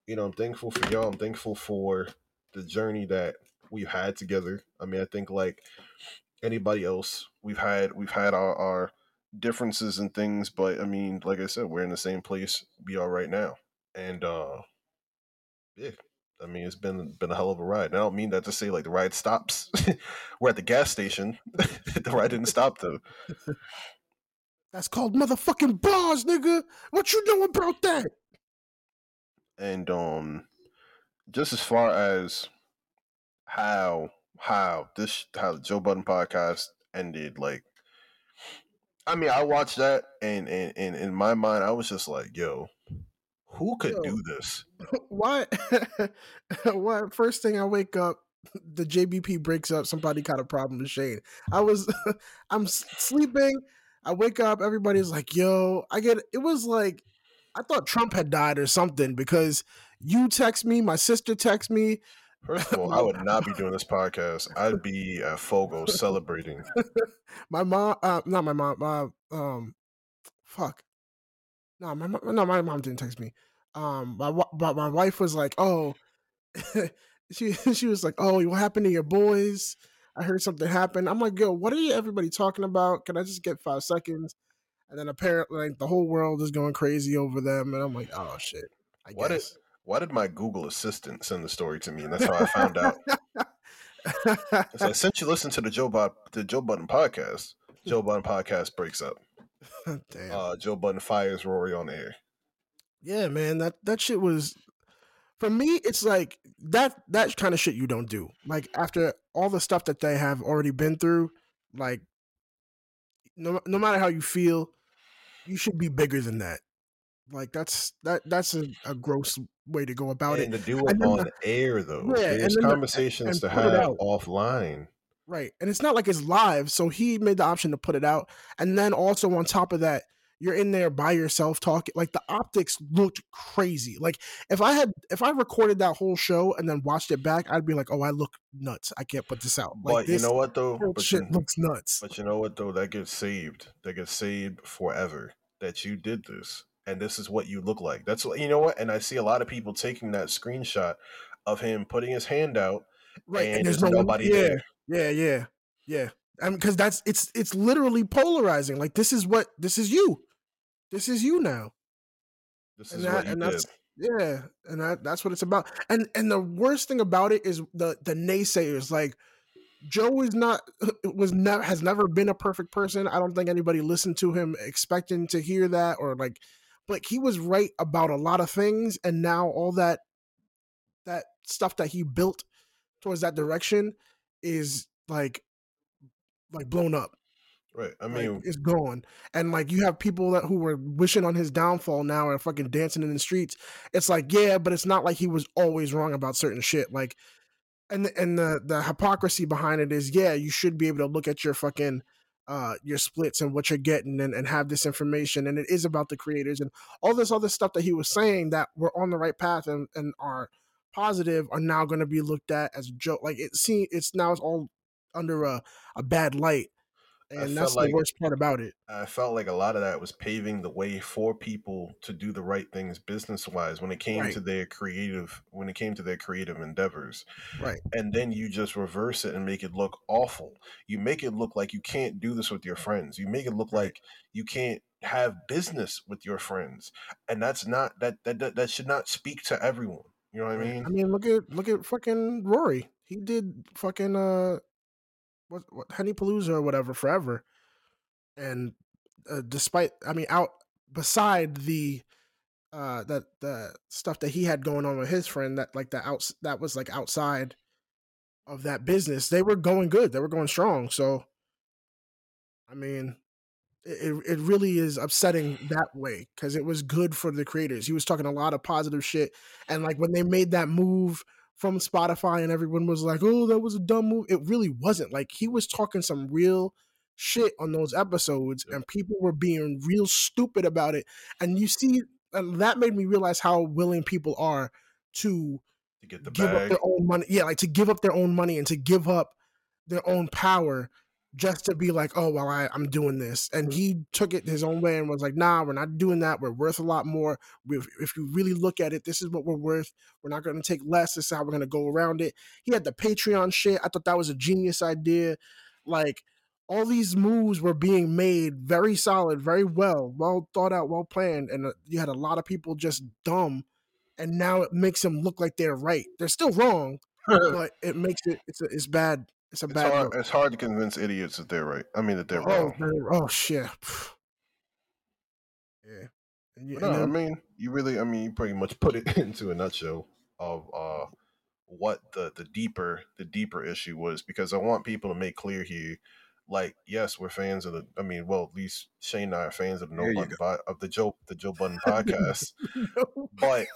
you know, I'm thankful for y'all. I'm thankful for the journey that we've had together. I mean, I think like anybody else, we've had we've had our, our differences and things, but I mean, like I said, we're in the same place we are right now, and uh, yeah, I mean, it's been been a hell of a ride. And I don't mean that to say like the ride stops. We're at the gas station. the ride didn't stop though. That's called motherfucking bars, nigga. What you know about that? And um, just as far as how how this how the Joe Budden podcast ended, like, I mean, I watched that, and and, and in my mind, I was just like, yo, who could Yo. do this? Why? Why? First thing I wake up, the JBP breaks up. Somebody got a problem with Shane. I was, I'm sleeping. I wake up. Everybody's like, "Yo!" I get. It was like, I thought Trump had died or something because you text me, my sister text me. First of all, I would not be doing this podcast. I'd be at Fogo celebrating. My mom, uh, not my mom. My um, fuck. No, my mom, no, my mom didn't text me. Um, my but my wife was like, "Oh, she she was like, oh, what happened to your boys? I heard something happened." I'm like, "Yo, what are you everybody talking about? Can I just get five seconds?" And then apparently, like the whole world is going crazy over them, and I'm like, "Oh shit." I What guess. is- Why did my Google Assistant send the story to me? And that's how I found out. So since you listen to the Joe Bud the Joe Budden podcast, Joe Budden podcast breaks up. Damn. Uh, Joe Budden fires Rory on air. yeah, man, that that shit was for me. It's like that that kind of shit you don't do. Like after all the stuff that they have already been through, like no no matter how you feel, you should be bigger than that. Like that's that that's a, a gross way to go about and it. to do it on the- air though, Yeah, there's the- conversations and to have offline. Right. And it's not like it's live. So he made the option to put it out. And then also on top of that, you're in there by yourself talking. Like the optics looked crazy. Like if I had if I recorded that whole show and then watched it back, I'd be like, oh, I look nuts. I can't put this out. Like But you know what though? But shit you, looks nuts. but you know what though? That gets saved. That gets saved forever. That you did this, and this is what you look like. That's what you know what. And I see a lot of people taking that screenshot of him putting his hand out, Right. and, And, there's there's no nobody yeah, there. Yeah, yeah, yeah. I mean, because that's it's it's literally polarizing. Like this is what this is you. This is you now. This And is that- what you and did. that's- Yeah, and that, that's what it's about. And and the worst thing about it is the the naysayers. Like Joe is not was never has never been a perfect person. I don't think anybody listened to him expecting to hear that or like. But he was right about a lot of things, and now all that that stuff that he built towards that direction is like like blown up. Right. I Like, mean, it's gone. And like you have people that who were wishing on his downfall now are fucking dancing in the streets. It's like, yeah, but it's not like he was always wrong about certain shit. Like and the, and the the hypocrisy behind it is, yeah, you should be able to look at your fucking uh your splits and what you're getting and, and have this information and it is about the creators and all this other stuff that he was saying that we're on the right path and, and are positive are now going to be looked at as a joke. Like it see it's now it's all under a, a bad light and that's like- the worst part about it I felt like a lot of that was paving the way for people to do the right things business wise when it came Right. to their creative when it came to their creative endeavors. right And then you just reverse it and make it look awful. You make it look like you can't do this with your friends. You make it look Right. like you can't have business with your friends. And that's not that that that, that should not speak to everyone. You know what I mean? I mean, look at look at fucking Rory. He did fucking uh, what what Henny Palooza or whatever forever, and uh, despite I mean, out beside the uh that the stuff that he had going on with his friend that like the outs that was like outside of that business, they were going good. They were going strong. So, I mean. It, it really is upsetting that way because it was good for the creators. He was talking a lot of positive shit and like when they made that move from Spotify and everyone was like, "Oh, that was a dumb move." It really wasn't. Like he was talking some real shit on those episodes and people were being real stupid about it. And you see and that made me realize how willing people are to To get the give up their own money. Yeah, like to give up their own money and to give up their own power just to be like, oh well, I, I'm doing this. And he took it his own way and was like, nah, we're not doing that. We're worth a lot more. If, if you really look at it, this is what we're worth. We're not going to take less. This is how we're going to go around it. He had the Patreon shit. I thought that was a genius idea. Like all these moves were being made very solid, very well, well thought out, well planned, and uh, you had a lot of people just dumb. And now it makes them look like they're right. They're still wrong, but it makes it it's a, it's bad. It's a It's bad hard, it's hard to convince idiots that they're right. I mean that they're Oh, wrong. man, oh shit. Yeah. And, you, But and no, I mean, you really, I mean, you pretty much put it into a nutshell of uh, what the the deeper the deeper issue was because I want people to make clear here, like, yes, we're fans of the. I mean, well, at least Shane and I are fans of the No Button of the Joe the Joe Budden podcast, No. but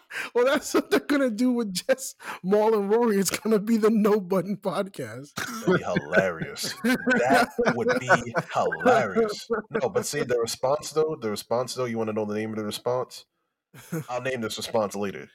well, that's what they're gonna do with just Mal and Rory. It's gonna be the No Button podcast. that'd be hilarious. That would be hilarious. No, but see the response though. The response though. You want to know the name of the response? I'll name this response later.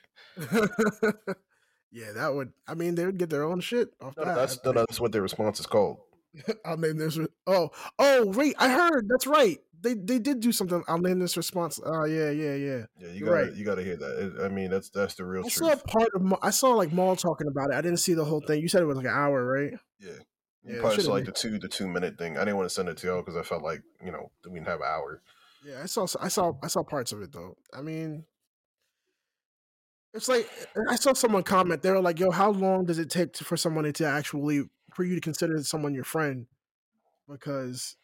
yeah, that would. I mean, they would get their own shit off No, that. that's no, that's what their response is called. I'll name this. Oh, oh, wait! I heard. That's right. They they did do something. This response. Oh yeah, yeah, yeah. Yeah, you gotta right. you gotta hear that. It- I mean, that's that's the real I truth. saw part of. Ma- I saw like Mal talking about it. I didn't see the whole thing. You said it was like an hour, right? Yeah. Yeah, You it probably saw like been. the two the two minute thing. I didn't want to send it to y'all because I felt like you know we didn't have an hour. Yeah, I saw. I saw. I saw parts of it though. I mean, it's like I saw someone comment. They were like, "Yo, how long does it take to, for someone to actually for you to consider someone your friend?" Because,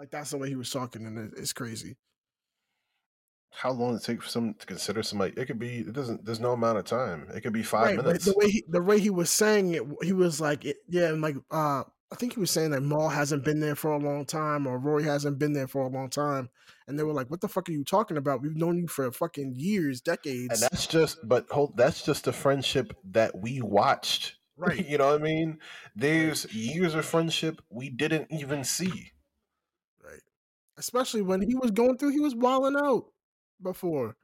like, that's the way he was talking, and it, it's crazy. How long it take for someone to consider somebody? It could be. It doesn't. There's no amount of time. It could be five right, minutes. the way he the way he was saying it, he was like, it, "Yeah," and like, uh, I think he was saying that Mal hasn't been there for a long time, or Rory hasn't been there for a long time, and they were like, "What the fuck are you talking about? We've known you for fucking years, decades." and that's just. But hold. That's just the friendship that we watched. Right. you know what I mean? There's years of friendship we didn't even see. Especially when he was going through, he was wilding out before,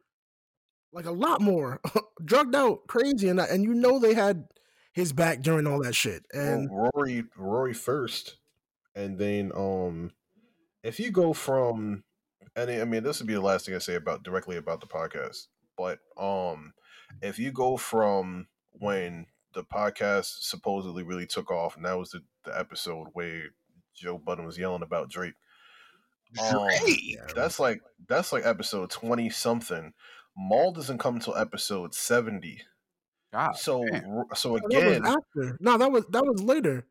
like a lot more, drugged out, crazy, and and you know they had his back during all that shit. And well, Rory Rory first, and then um, if you go from, and I mean this would be the last thing I say about directly about the podcast, but um, if you go from when the podcast supposedly really took off, and that was the, the episode where Joe Budden was yelling about Drake. Um, Yeah, that's like that's like episode twenty something. Mal doesn't come until episode seventy. God, So damn. Ro- so that again, after. No, that was that was later,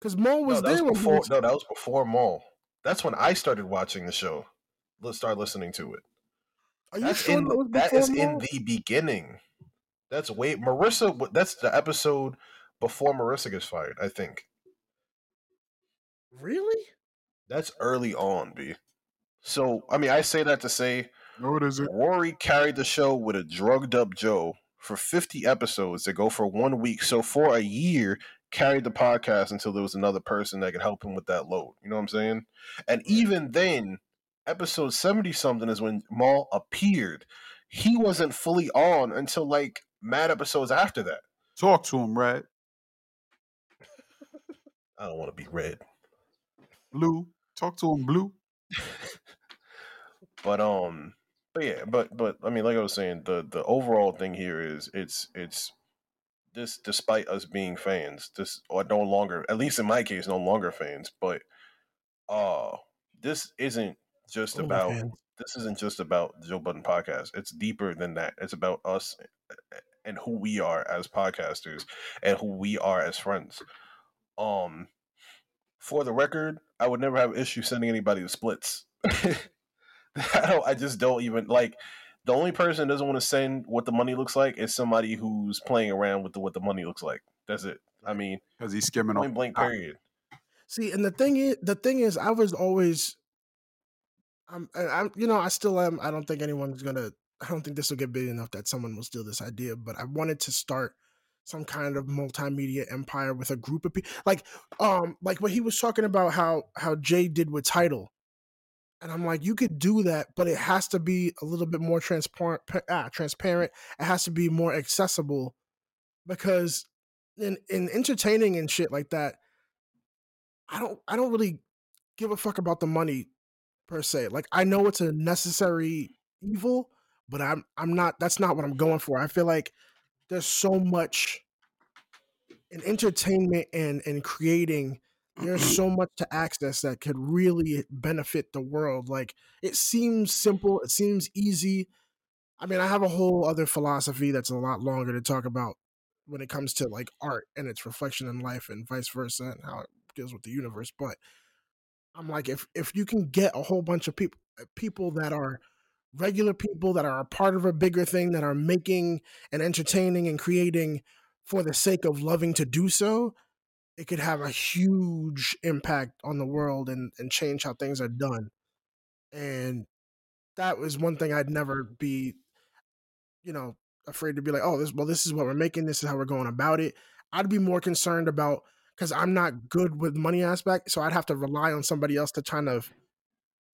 because Mal was no, that was there before. was. No, that was before Mal. That's when I started watching the show. Let's start listening to it. Are you That's sure in that was that before in the beginning. That's way Marisa. That's the episode before Marisa gets fired. I think. Really? That's early on, B. So I mean, I say that to say, what is it? Rory carried the show with a drugged up Joe for 50 episodes that go for one week. So for a year, carried the podcast until there was another person that could help him with that load. You know what I'm saying? And even then, episode 70 something is when Mal appeared. He wasn't fully on until like mad episodes after that. Talk to him, right? I don't want to be red. Blue. Talk to him, blue. but um but yeah, but but I mean like I was saying, the the overall thing here is it's it's this despite us being fans, this or no longer at least in my case, no longer fans, but uh this isn't just oh, about man. this isn't just about the Joe Budden podcast. It's deeper than that. It's about us and who we are as podcasters and who we are as friends. Um for the record, I would never have issue sending anybody the splits. I don't. I just don't even like. The only person doesn't want to send what the money looks like is somebody who's playing around with the, what the money looks like. That's it. I mean, because he's skimming point blank period. See, and the thing is, the thing is, I was always, I'm, I'm, you know, I still am. I don't think anyone's gonna. I don't think this will get big enough that someone will steal this idea. But I wanted to start some kind of multimedia empire with a group of people like um like what he was talking about how how jay did with Tidal and i'm like you could do that but it has to be a little bit more transparent ah, transparent. It has to be more accessible. Because in in entertaining and shit like that i don't i don't really give a fuck about the money per se. Like i know it's a necessary evil but i'm i'm not that's not what i'm going for. I feel like there's so much in entertainment and and creating there's so much to access that could really benefit the world like it seems simple it seems easy. I mean i have a whole other philosophy that's a lot longer to talk about when it comes to like art and its reflection in life and vice versa and how it deals with the universe but i'm like if if you can get a whole bunch of people uh, people that are regular people that are a part of a bigger thing that are making and entertaining and creating for the sake of loving to do so, it could have a huge impact on the world and, and change how things are done. And that was one thing I'd never be, you know, afraid to be like, oh, this well, this is what we're making, this is how we're going about it. I'd be more concerned about because I'm not good with money aspect, so I'd have to rely on somebody else to kind of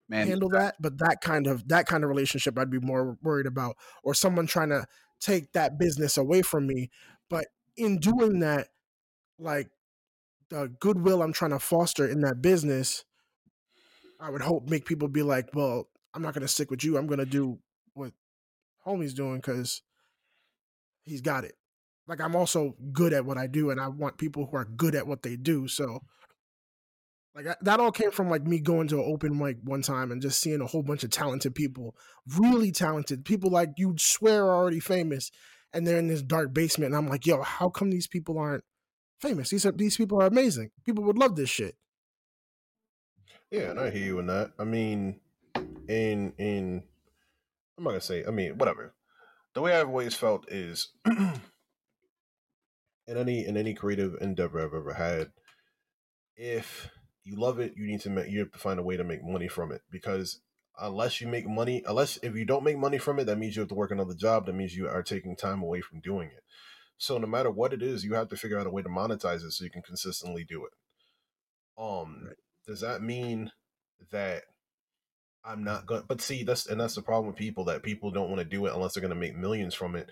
Man, handle that. But that kind of that kind of relationship, I'd be more worried about, or someone trying to take that business away from me. But in doing that, like the goodwill I'm trying to foster in that business, I would hope make people be like, well, I'm not going to stick with you. I'm going to do what homie's doing because he's got it. Like I'm also good at what I do, and I want people who are good at what they do. So like that all came from like me going to an open mic one time and just seeing a whole bunch of talented people, really talented people like you'd swear are already famous, and they're in this dark basement. And I'm like, yo, how come these people aren't famous? These are these people are amazing. People would love this shit. Yeah, and I hear you in that. I mean, in in I'm not gonna say. I mean, whatever. The way I've always felt is in any in any creative endeavor I've ever had, if you love it, you need to make you have to find a way to make money from it because unless you make money, unless if you don't make money from it, that means you have to work another job. That means you are taking time away from doing it. So no matter what it is, you have to figure out a way to monetize it so you can consistently do it. Um, right. does that mean that I'm not going? But see, that's and that's the problem with people that people don't want to do it unless they're going to make millions from it.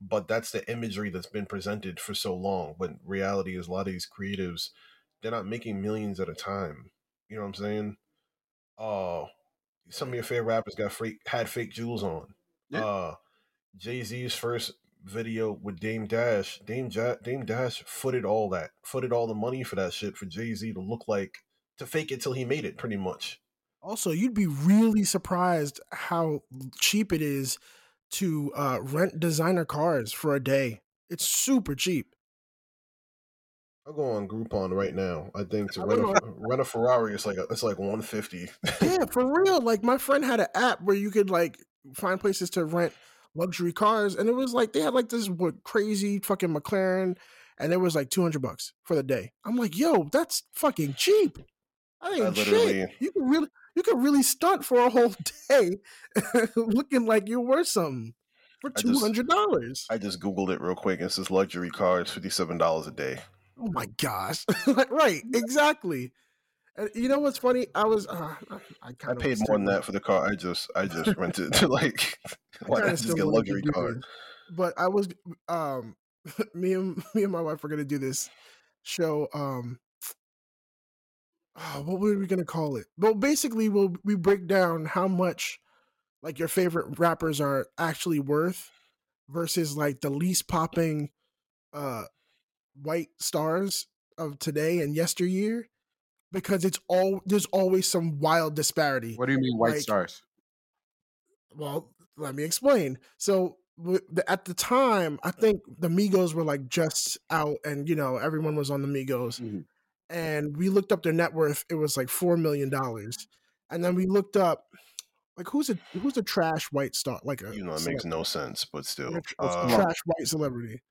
But that's the imagery that's been presented for so long. But reality is a lot of these creatives they're not making millions at a time. You know what I'm saying? Uh some of your favorite rappers got fake had fake jewels on. Yeah. Uh Jay Z's first video with Dame Dash, Dame ja- Dame Dash footed all that, footed all the money for that shit for Jay Z to look like to fake it till he made it, pretty much. Also, you'd be really surprised how cheap it is to uh, rent designer cars for a day. It's super cheap. I'll go on Groupon right now. I think to rent a, rent a Ferrari, it's like a, it's like one fifty. yeah, for real. Like my friend had an app where you could like find places to rent luxury cars, and it was like they had like this what, crazy fucking McLaren, and it was like two hundred bucks for the day. I'm like, yo, that's fucking cheap. I ain't shit. You can really you can really stunt for a whole day looking like you're worth something for two hundred dollars. I just googled it real quick. It says luxury cars, fifty seven dollars a day. Oh my gosh! right, exactly. And you know what's funny? I was uh, I, I paid more than that for the car. I just I just rented to like why not just get a luxury car? But I was um me and me and my wife were gonna do this show um oh, what were we gonna call it? Well, basically, we'll we break down how much like your favorite rappers are actually worth versus like the least popping uh white stars of today and yesteryear because it's all there's always some wild disparity. What do you mean white like, stars? Well, let me explain. So at the time, I think the Migos were like just out, and you know everyone was on the Migos. Mm-hmm and we looked up their net worth. It was like four million dollars, and then we looked up like who's a who's a trash white star like a you know it makes no sense, but still a, uh, trash white celebrity.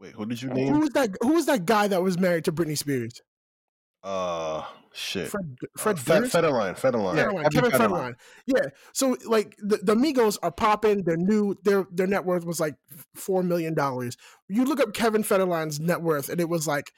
Wait, who did you name? Who was that? Who was that guy that was married to Britney Spears? Uh, shit. Fred, Fred uh, Federline, Federline. Yeah, Kevin Federline. Federline. Yeah. So like the, the Migos are popping. They're new. Their their net worth was like four million dollars. You look up Kevin Federline's net worth, and it was like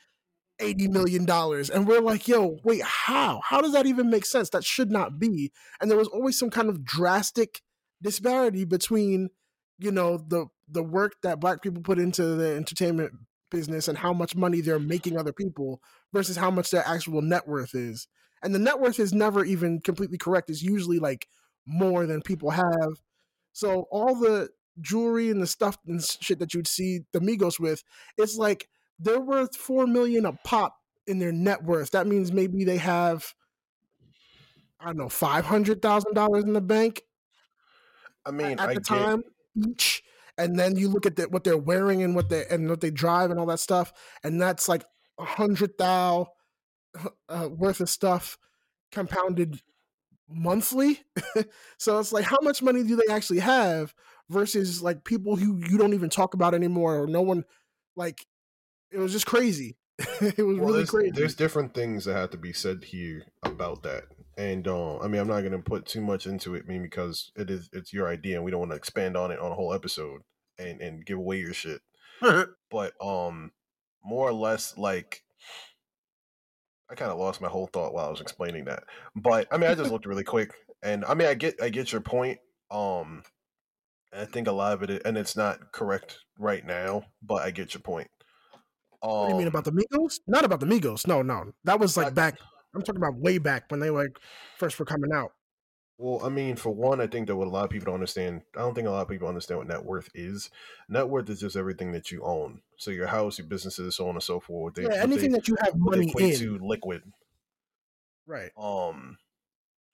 80 million dollars and we're like yo wait how how does that even make sense that should not be and there was always some kind of drastic disparity between you know the the work that black people put into the entertainment business and how much money they're making other people versus how much their actual net worth is and the net worth is never even completely correct it's usually like more than people have so all the jewelry and the stuff and shit that you'd see the migos with it's like they're worth four million a pop in their net worth. That means maybe they have I don't know five hundred thousand dollars in the bank. I mean, at, I the time each, and then you look at the, what they're wearing and what they and what they drive and all that stuff, and that's like a hundred thou uh, worth of stuff compounded monthly. so it's like, how much money do they actually have versus like people who you don't even talk about anymore, or no one like it was just crazy. it was well, really there's, crazy. There's different things that have to be said here about that. And uh, I mean, I'm not going to put too much into it, I mean, because it is it's your idea, and we don't want to expand on it on a whole episode and and give away your shit. but um, more or less, like I kind of lost my whole thought while I was explaining that. But I mean, I just looked really quick, and I mean, I get I get your point. Um, I think a lot of it, and it's not correct right now, but I get your point. Um, what do you mean about the Migos? Not about the Migos. No, no. That was like I, back. I'm talking about way back when they like first were coming out. Well, I mean, for one, I think that what a lot of people don't understand, I don't think a lot of people understand what net worth is. Net worth is just everything that you own. So your house, your businesses, so on and so forth. They, yeah, anything they, that you have money in. to liquid. Right. Um.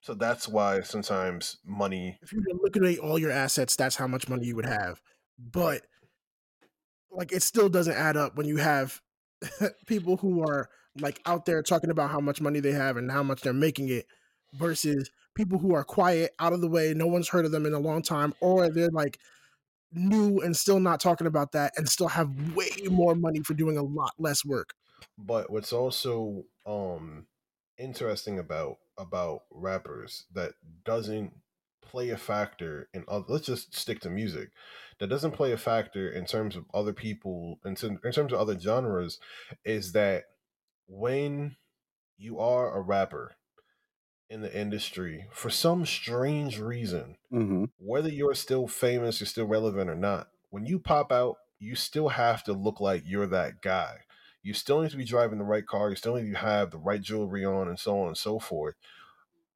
So that's why sometimes money. If you liquidate all your assets, that's how much money you would have. But like it still doesn't add up when you have people who are like out there talking about how much money they have and how much they're making it versus people who are quiet out of the way no one's heard of them in a long time or they're like new and still not talking about that and still have way more money for doing a lot less work. But what's also um interesting about about rappers that doesn't play a factor in other, let's just stick to music that doesn't play a factor in terms of other people in, in terms of other genres is that when you are a rapper in the industry for some strange reason mm-hmm. whether you're still famous you're still relevant or not when you pop out you still have to look like you're that guy you still need to be driving the right car you still need to have the right jewelry on and so on and so forth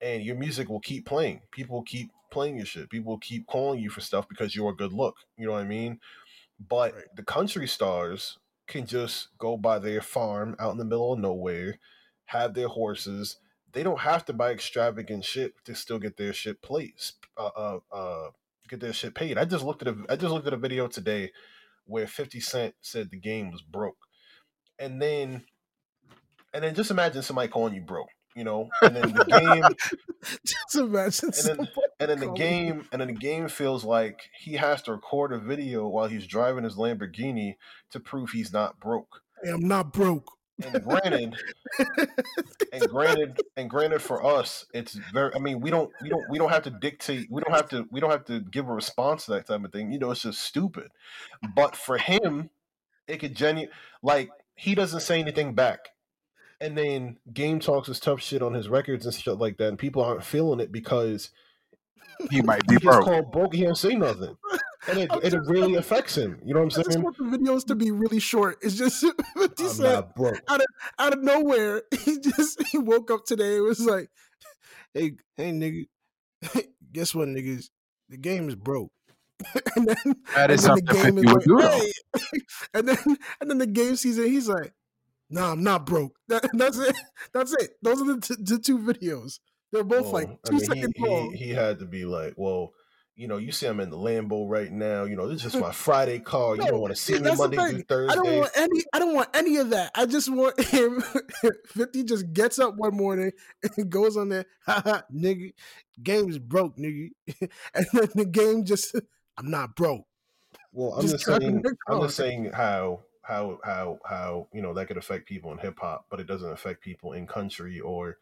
and your music will keep playing people will keep playing your shit. People will keep calling you for stuff because you're a good look. You know what I mean? But right. the country stars can just go by their farm out in the middle of nowhere, have their horses. They don't have to buy extravagant shit to still get their shit placed. Uh, uh, uh, get their shit paid. I just looked at a I just looked at a video today where 50 Cent said the game was broke. And then and then just imagine somebody calling you broke you know, and then the game. Just imagine. And then, and then the game, and then the game feels like he has to record a video while he's driving his Lamborghini to prove he's not broke. Hey, I'm not broke. And granted, and granted, and granted, for us, it's very. I mean, we don't, we don't, we don't have to dictate. We don't have to. We don't have to give a response to that type of thing. You know, it's just stupid. But for him, it could genuine. Like he doesn't say anything back, and then Game talks is tough shit on his records and stuff like that, and people aren't feeling it because He might be he broke. called broke. He don't say nothing, and it, and it really affects him. You know what I'm I'm just saying? want the videos to be really short. It's just 50 I'm Cent not broke. out of nowhere. He just he woke up today. It was like, hey, hey, nigga, guess what, niggas? The game is broke. and then, That is and then something 50 would do. though. hey. and then and then the game season, he's like, nah, I'm not broke. That, that's it. That's it. Those are the, t- the two videos. They're both like two I mean, seconds he, long. he, he had to be like, well, you know, you see I'm in the Lambo right now. You know, this is just my Friday car. You No, don't want to see me Monday through I don't want any. I don't want any of that. I just want him. Fifty just gets up one morning and goes on there. Haha, nigga, game's broke, nigga. and then the game just. I'm not broke. Well, I'm Just just saying. I'm just saying how how how how you know that could affect people in hip hop, but it doesn't affect people in country or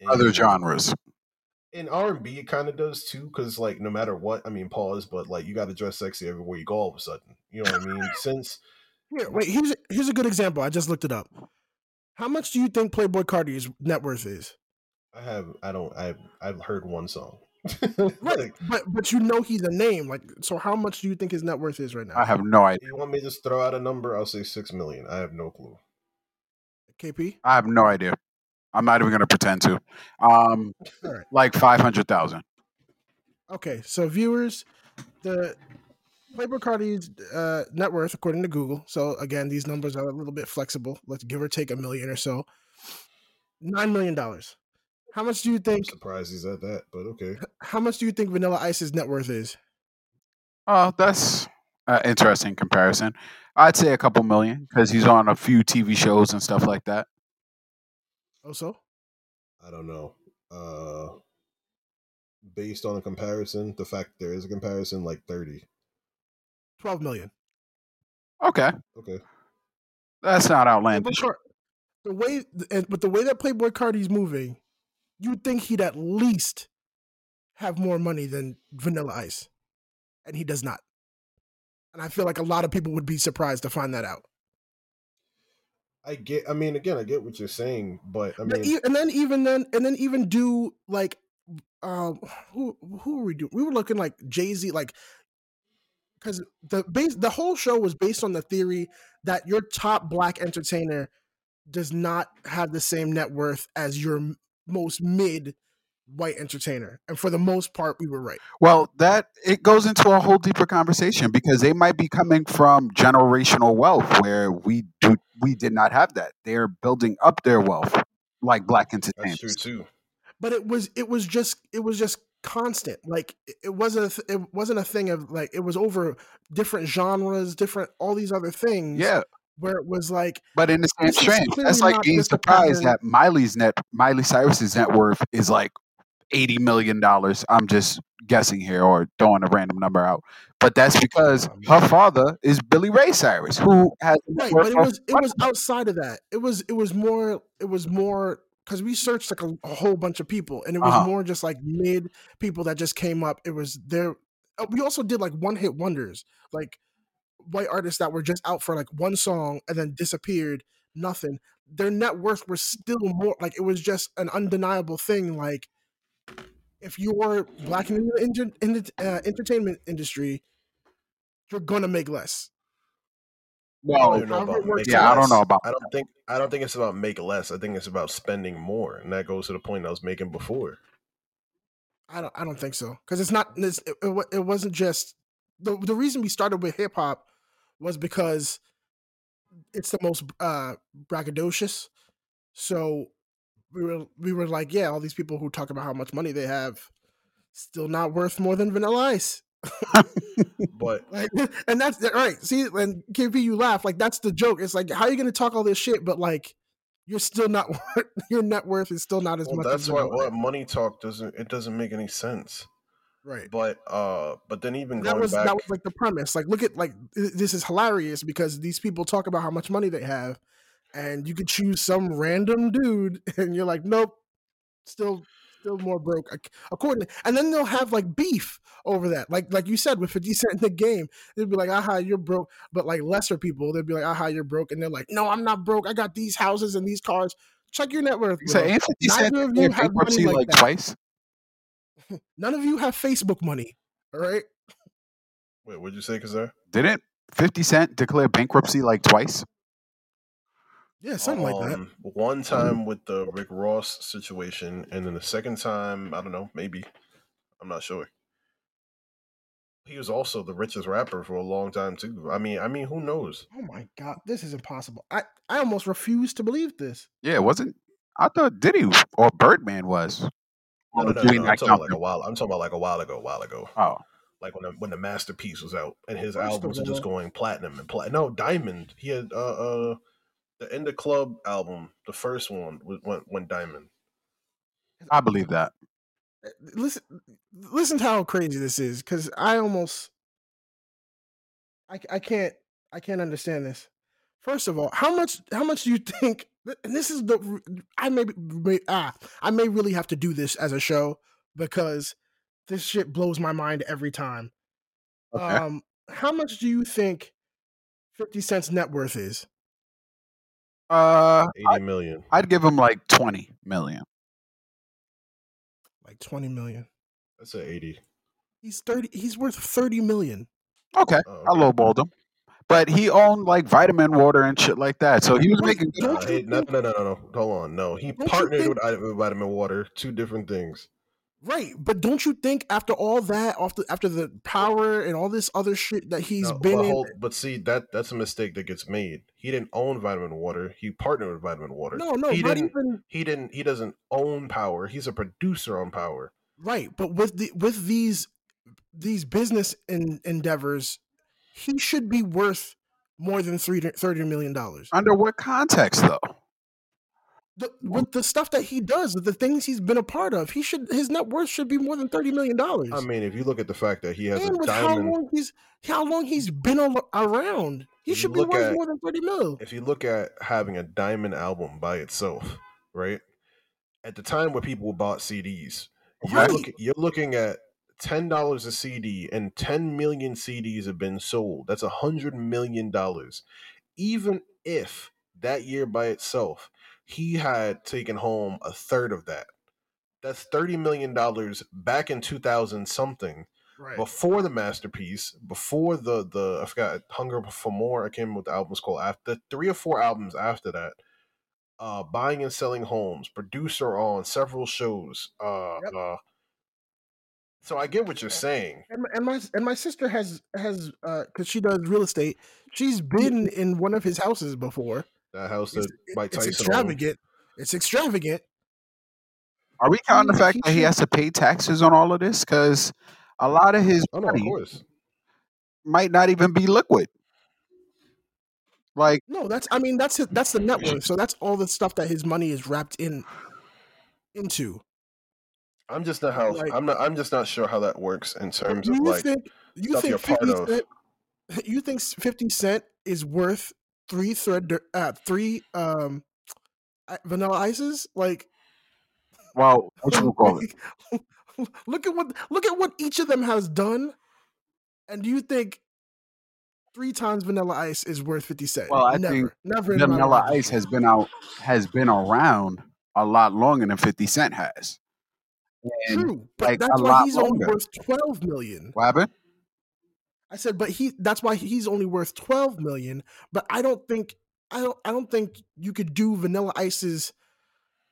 in, Other genres. In R and B, it kind of does too, because like no matter what, I mean, pause, but like you got to dress sexy everywhere you go. All of a sudden, you know what I mean? Since Here, wait. Here's a, here's a good example. I just looked it up. How much do you think Playboi Carti's net worth is? I have, I don't, I've I've heard one song. Right, but but you know he's a name. Like, so how much do you think his net worth is right now? I have no idea. you want me to just throw out a number? I'll say six million. I have no clue. KP. I have no idea. I'm not even going to pretend to. Um, All right. like five hundred thousand. Okay, so viewers, the Playboi Carti's uh, net worth, according to Google. So again, these numbers are a little bit flexible. Let's give or take a million or so. Nine million dollars. How much do you I'm think? surprised he's at that, but okay. How much do you think Vanilla Ice's net worth is? Oh, that's an interesting comparison. I'd say a couple million because he's on a few TV shows and stuff like that. Also, I don't know. Uh based on a comparison, the fact there is a comparison, like thirty. twelve million. Okay, Okay. that's not Playboy outlandish. Car- the way, and but the way that Playboi Carti's moving, you'd think he'd at least have more money than Vanilla Ice, and he does not. And I feel like a lot of people would be surprised to find that out. I get I mean again, I get what you're saying, but I mean and then even then, and then even do like, um, who who were we doing? We were looking like Jay Z, like, because the base the whole show was based on the theory that your top black entertainer does not have the same net worth as your most mid white entertainer, and for the most part, we were right. Well, that it goes into a whole deeper conversation because they might be coming from generational wealth where we do we did not have that. They're building up their wealth like black that's true entertainers. too. But it was it was just it was just constant. Like it- it wasn't a th- it wasn't a thing of like it was over different genres, different all these other things. Yeah, where it was like but in the same strain, that's like being surprised that Miley's net Miley Cyrus's net worth is like eighty million dollars. I'm just guessing here or throwing a random number out, but that's because her father is Billy Ray Cyrus, who has right, but it was it was outside of that. It was it was more it was more because we searched like a, a whole bunch of people, and it was Uh-huh. more just like mid people that just came up. It was there. uh, We also did like one hit wonders, like white artists that were just out for like one song and then disappeared. Nothing. Their net worth was still more like it was just an undeniable thing. Like if you're black in the, inter- in the uh, entertainment industry, you're gonna make less. I don't well, even about it works make yeah, I don't know about I don't think I don't think it's about make less. I think it's about spending more, and that goes to the point I was making before. I don't. I don't think so because it's not. It's, it, it, it wasn't just the the reason we started with hip hop was because it's the most uh braggadocious. So we were we were like, yeah, all these people who talk about how much money they have, still not worth more than Vanilla Ice. But Like, and that's right. See, and KP, you laugh like that's the joke. It's like how are you going to talk all this shit, but like you're still not worth your net worth is still not as well, much. that's why what money talk doesn't it doesn't make any sense. Right. But uh, but then even that going was back, that was like the premise. Like, look at like this is hilarious because these people talk about how much money they have, and you could choose some random dude, and you're like, nope, still still more broke. According, and then they'll have like beef over that. Like like you said with Fifty Cent in the game, they'd be like, aha, you're broke. But like lesser people, they'd be like, aha, you're broke, and they're like, no, I'm not broke. I got these houses and these cars. Check your net worth. So bro. ain't 50 Cent of you have money like like twice? None of you have Facebook money. All right. Wait, what'd you say, Kazar? Didn't 50 Cent declare bankruptcy like twice? Yeah, something like that. Um, One time with the Rick Ross situation, and then the second time, I don't know, maybe. I'm not sure. He was also the richest rapper for a long time too. I mean, I mean, who knows? Oh my god, this is impossible. I I almost refuse to believe this. Yeah, it wasn't. I thought Diddy or Birdman was. No, no, no, doing no, I'm talking about like a while. I'm talking about like a while ago, a while ago. Oh, Like when the, when the masterpiece was out, and his albums are just all- going platinum and platinum. No, diamond. He had uh uh the In the Club album, the first one was- went went diamond. I believe that. Uh, Listen, listen to how crazy this is, because I almost, I I can't I can't understand this. First of all, how much how much do you think? And this is the I may, may ah I may really have to do this as a show because this shit blows my mind every time. Okay. Um, how much do you think Fifty Cent's net worth is? Uh, Eighty million. I'd give him like 20 million. Like twenty million. That's a eighty. He's thirty. He's worth thirty million. Okay, Oh, I lowballed him. But he owned like vitamin water and shit like that. So he was making good. don't Nah, you hey, no, no, no, no, no. Hold on. No, he Don't partnered think- with Vitamin Water. Two different things. Right, but don't you think after all that, after after the power and all this other shit that he's No, been but, in, but see that that's a mistake that gets made. He didn't own Vitamin Water. He partnered with Vitamin Water. no, no, he not didn't. even He didn't. He doesn't own Power. He's a producer on Power. right. But with the with these these business en- endeavors, he should be worth more than three thirty million dollars. Under what context though? The, with the stuff that he does, the things he's been a part of, he should his net worth should be more than thirty million dollars. I mean, if you look at the fact that he has and a with how long he's how long he's been al- around, he you should be worth at- more than thirty mil. if you look at having a diamond album by itself, right? At the time where people bought CDs, you're, Right. looking, you're looking at ten dollars a CD, and ten million CDs have been sold. That's a hundred million dollars. Even if that year by itself, he had taken home a third of that. That's thirty million dollars back in two thousand something Right. before the masterpiece, before the the I forgot Hunger for More. I came with the albums called after three or four albums after that. Uh, buying and selling homes, producer on several shows. Uh, Yep. uh, so I get what you're saying. and, my- and my and my sister has has uh because she does real estate. She's been in one of his houses before. That house It's, that it- Mike it's Tyson owned. extravagant. It's extravagant. Are we counting the fact that he has to pay taxes on all of this? Because a lot of his Oh no, of money course. might not even be liquid. Like, No, that's I mean that's it. That's the network. So that's all the stuff that his money is wrapped in into. I'm just not how Like- I'm not. I'm just not sure how that works in terms Do of like. think you stuff think you're part Fifty of. Cent? You think Fifty Cent is worth three thread uh three um vanilla ices? Like wow what you call it? look at what look at what each of them has done, and do you think three times Vanilla Ice is worth fifty cent? Well, I never, think never. Vanilla. Ice has been out, has been around a lot longer than Fifty Cent has. And True, but like, that's a why lot he's only worth twelve million. what happened? I said, but he that's why he's only worth twelve million. But I don't think I don't I don't think you could do Vanilla Ice's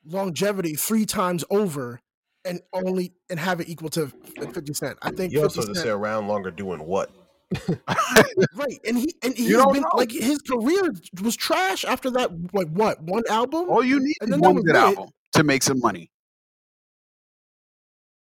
longevity three times over and only and have it equal to fifty cent. I think You 50 also have to stay around longer doing what? right, and he and he's don't been know. like his career was trash after that. Like what one album? All you need And is one good album to make some money.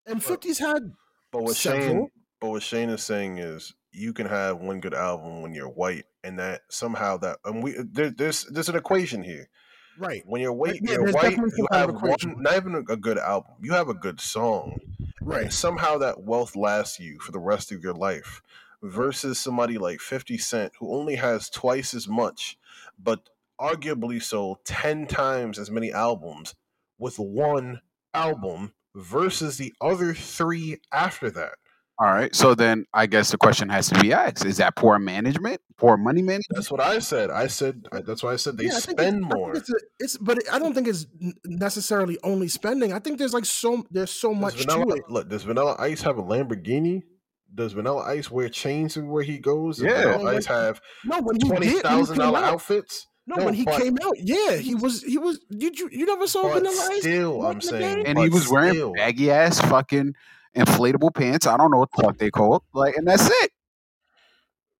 And 50's had But what Shane, but what Shane is saying is, you can have one good album when you're white, and that somehow that and we there, there's there's an equation here. right. When you're white, yeah, you're white. You have one, not even a, good album. You have a good song, Right. and somehow that wealth lasts you for the rest of your life. Versus somebody like Fifty Cent who only has twice as much, but arguably sold 10 times as many albums with one album versus the other three after that. All right. So then I guess the question has to be asked: Is that poor management, poor money management? That's what I said. I said that's why I said they Yeah, I spend it's, I more. it's, a, it's, but I don't think it's necessarily only spending. I think there's like so there's so Does much to it. look, does Vanilla Ice have a Lamborghini? Does Vanilla Ice wear chains everywhere he goes? Does Yeah. Vanilla oh, Ice have No, when he twenty did, when he thousand came dollar out, outfits? No, No, when he but- came out, yeah, he was he was. Did you you never saw But Vanilla Ice? still, I'm saying, and he but was wearing baggy ass fucking inflatable pants. I don't know what the fuck they called. Like, and that's it.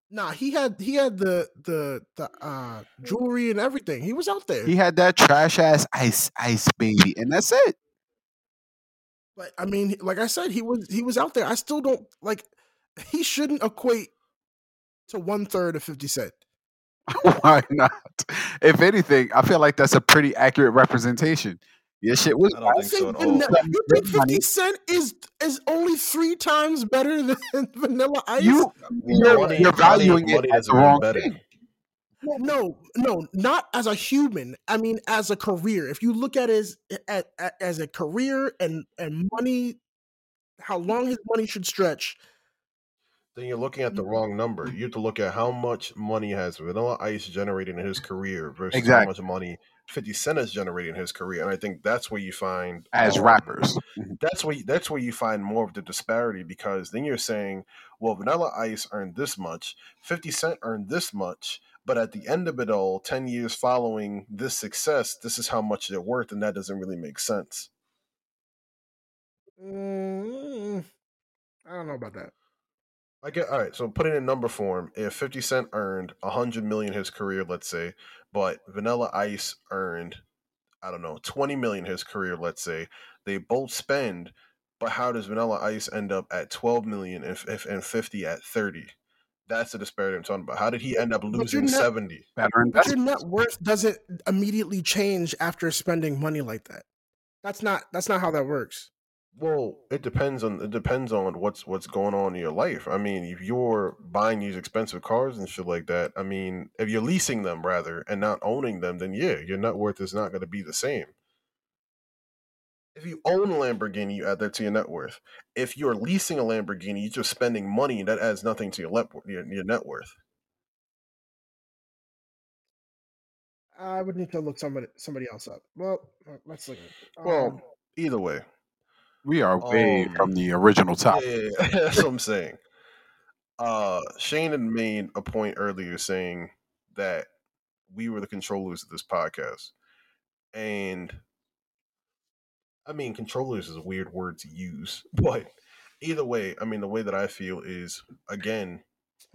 Nah, he had he had the the the uh jewelry and everything. He was out there. He had that trash ass ice ice baby, and that's it. But I mean, like I said, he was he was out there. I still don't like. He shouldn't equate to one third of Fifty Cent. Why not? If anything, I feel like that's a pretty accurate representation. Your shit was I don't I think so at Van- all. you think Fifty Cent is is only three times better than Vanilla Ice? You, you're, money- you're valuing money it as doesn't the wrong better. thing. No, no, no, not as a human. I mean, as a career. If you look at his at, at, as a career and and money, how long his money should stretch. Then you're looking at the Mm-hmm. wrong number. You have to look at how much money has Vanilla Ice generated in his career versus Exactly. how much money 50 Cent has generated in his career. And I think that's where you find As um, rappers, that's where that's where you find more of the disparity because then you're saying, well, Vanilla Ice earned this much, 50 Cent earned this much, but at the end of it all, 10 years following this success, this is how much they're worth, and that doesn't really make sense. Mm, I don't know about that. I get all right. So put it in number form. If Fifty Cent earned a hundred million his career, let's say, but Vanilla Ice earned, I don't know, twenty million his career, let's say, they both spend. But how does Vanilla Ice end up at twelve million and, if, and fifty at thirty? That's the disparity I'm talking about. How did he end up losing not- seventy? But your net worth doesn't immediately change after spending money like that. That's not that's not how that works. Well, it depends on it depends on what's what's going on in your life. I mean, if you're buying these expensive cars and shit like that, I mean, if you're leasing them rather and not owning them, then yeah, your net worth is not going to be the same. If you own a Lamborghini, you add that to your net worth. If you're leasing a Lamborghini, you're just spending money that adds nothing to your let your, your net worth. I would need to look somebody somebody else up. Well, let's look. It. Well, Um, either way, We are way Um, from the original topic. yeah, yeah, that's what I'm saying. Uh, Shane had made a point earlier saying that we were the controllers of this podcast, and I mean, controllers is a weird word to use, but either way, I mean, the way that I feel is again,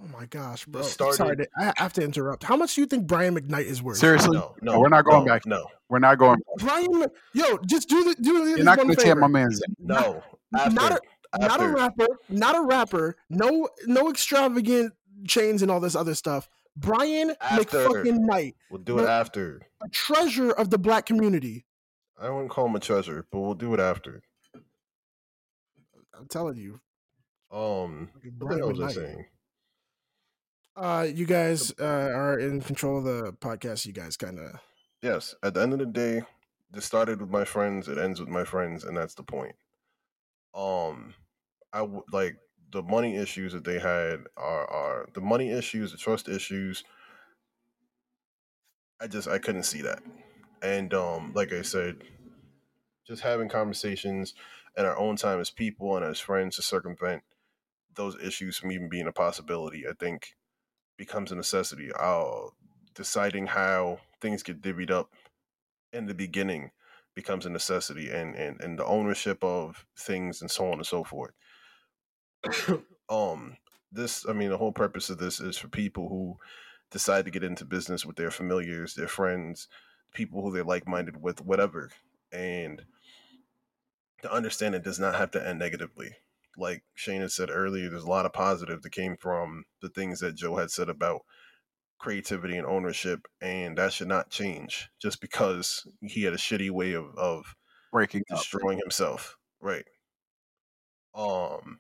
oh my gosh, bro! started- Sorry, to, I have to interrupt. How much do you think Brian McKnight is worth? Seriously, no, no, we're not going no, back. No, we're not going. Back. Brian, yo, just do the do the You're not going to tear my man's. no. Not After, not a after, rapper, not a rapper. No, no extravagant chains and all this other stuff. Brian After. McFucking Knight, we'll do it no- after. a treasure of the black community. I wouldn't call him a treasure, but we'll do it after. I'm telling you, Um, what the Brian hell was I McKnight. saying? Uh, you guys uh, are in control of the podcast. You guys kind of yes, at the end of the day, this started with my friends, it ends with my friends, and that's the point. Um, I w- like the money issues that they had are are the money issues, the trust issues. I just I couldn't see that, and um, like I said, just having conversations in our own time as people and as friends to circumvent those issues from even being a possibility, I think becomes a necessity. Uh, deciding how things get divvied up in the beginning becomes a necessity and, and, and the ownership of things and so on and so forth. um this I mean the whole purpose of this is for people who decide to get into business with their familiars, their friends, people who they're like minded with, whatever. And to understand it does not have to end negatively. Like Shane had said earlier, there's a lot of positive that came from the things that Joe had said about creativity and ownership, and that should not change just because he had a shitty way of, of breaking up. destroying himself. Right. Um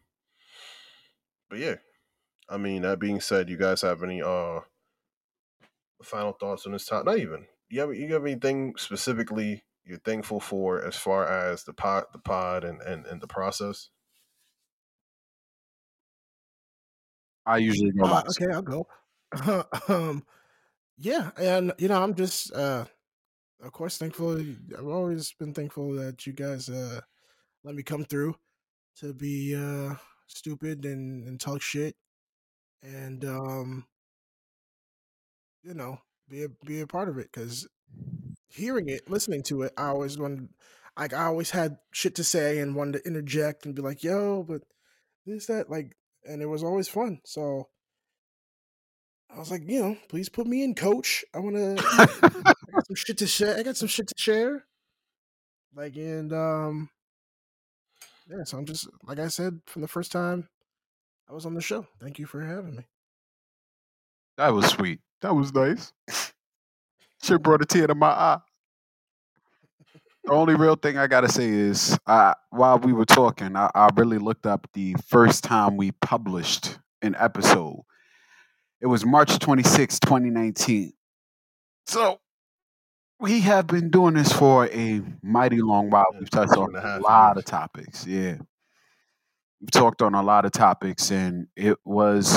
but yeah. I mean that being said, you guys have any uh final thoughts on this topic? Not even. you have you have anything specifically you're thankful for as far as the pod, the pod, and and, and the process? I usually go Uh, okay, I'll go. um, yeah, and you know, I'm just, uh, of course, thankful. I've always been thankful that you guys uh, let me come through to be uh, stupid and, and talk shit, and um, you know, be a be a part of it. Because hearing it, listening to it, I always wanted, like, I always had shit to say and wanted to interject and be like, "Yo, but this that," like, and it was always fun. So I was like, you know, please put me in, coach. I want to. I got some shit to share. I got some shit to share. Like, and um, yeah. So I'm just like I said from the first time I was on the show. Thank you for having me. that was sweet. That was nice. Shit brought a tear to my eye. The only real thing I gotta say is, uh, while we were talking, I, I really looked up the first time we published an episode. It was March 26, 2019. So we have been doing this for a mighty long while. We've touched on a a lot of topics. Yeah. We've talked on a lot of topics and it was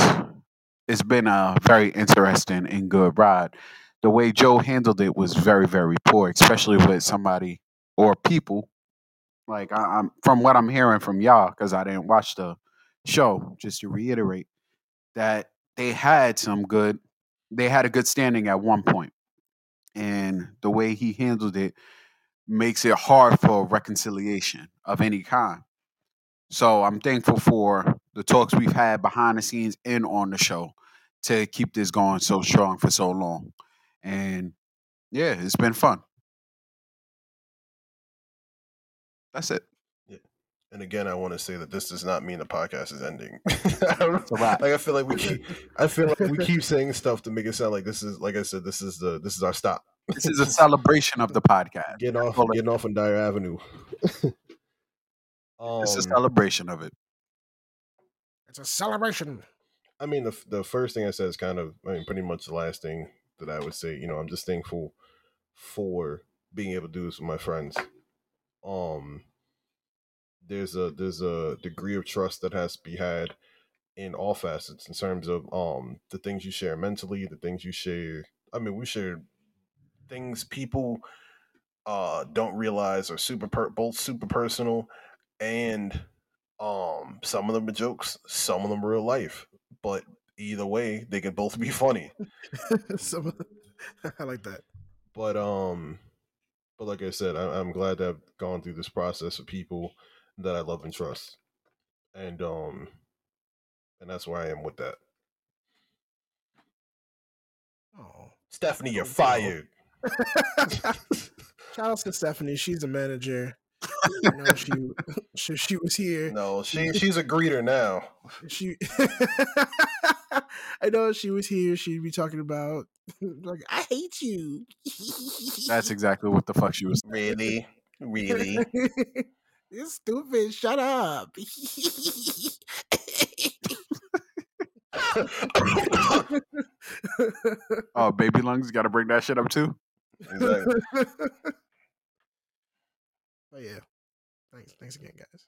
it's been a very interesting and good ride. The way Joe handled it was very, very poor, especially with somebody or people like I, I'm from what I'm hearing from y'all because I didn't watch the show. Just to reiterate that they had some good, they had a good standing at one point, and the way he handled it makes it hard for reconciliation of any kind. So I'm thankful for the talks we've had behind the scenes and on the show to keep this going so strong for so long. And yeah, it's been fun. That's it. And again, I want to say that this does not mean the podcast is ending. I don't It's a wrap. like I feel like we keep, I feel like we keep saying stuff to make it sound like this is like I said this is the this is our stop. This is a celebration of the podcast. Getting off Well, getting off on Dyre Avenue. um, It's a celebration of it. It's a celebration. I mean, the the first thing I said is kind of, I mean, pretty much the last thing that I would say. You know, I'm just thankful for being able to do this with my friends. Um, there's a there's a degree of trust that has to be had in all facets in terms of um the things you share mentally, the things you share. I mean, we share things people uh don't realize are super per- both super personal and um some of them are jokes, some of them are real life but either way they can both be funny Some I like that. but um but like i said I, i'm glad to have gone through this process of people that i love and trust and um and that's where i am with that Oh. stephanie you're fired Shout out to Stephanie. She's a manager. Know, she, she she was here. no she she's a greeter now She I know she was here. She'd be talking about like I hate you. That's exactly what the fuck she was. really really You're stupid. Shut up. Oh, baby lungs, got to bring that shit up too. exactly oh yeah. Thanks. Thanks again, guys.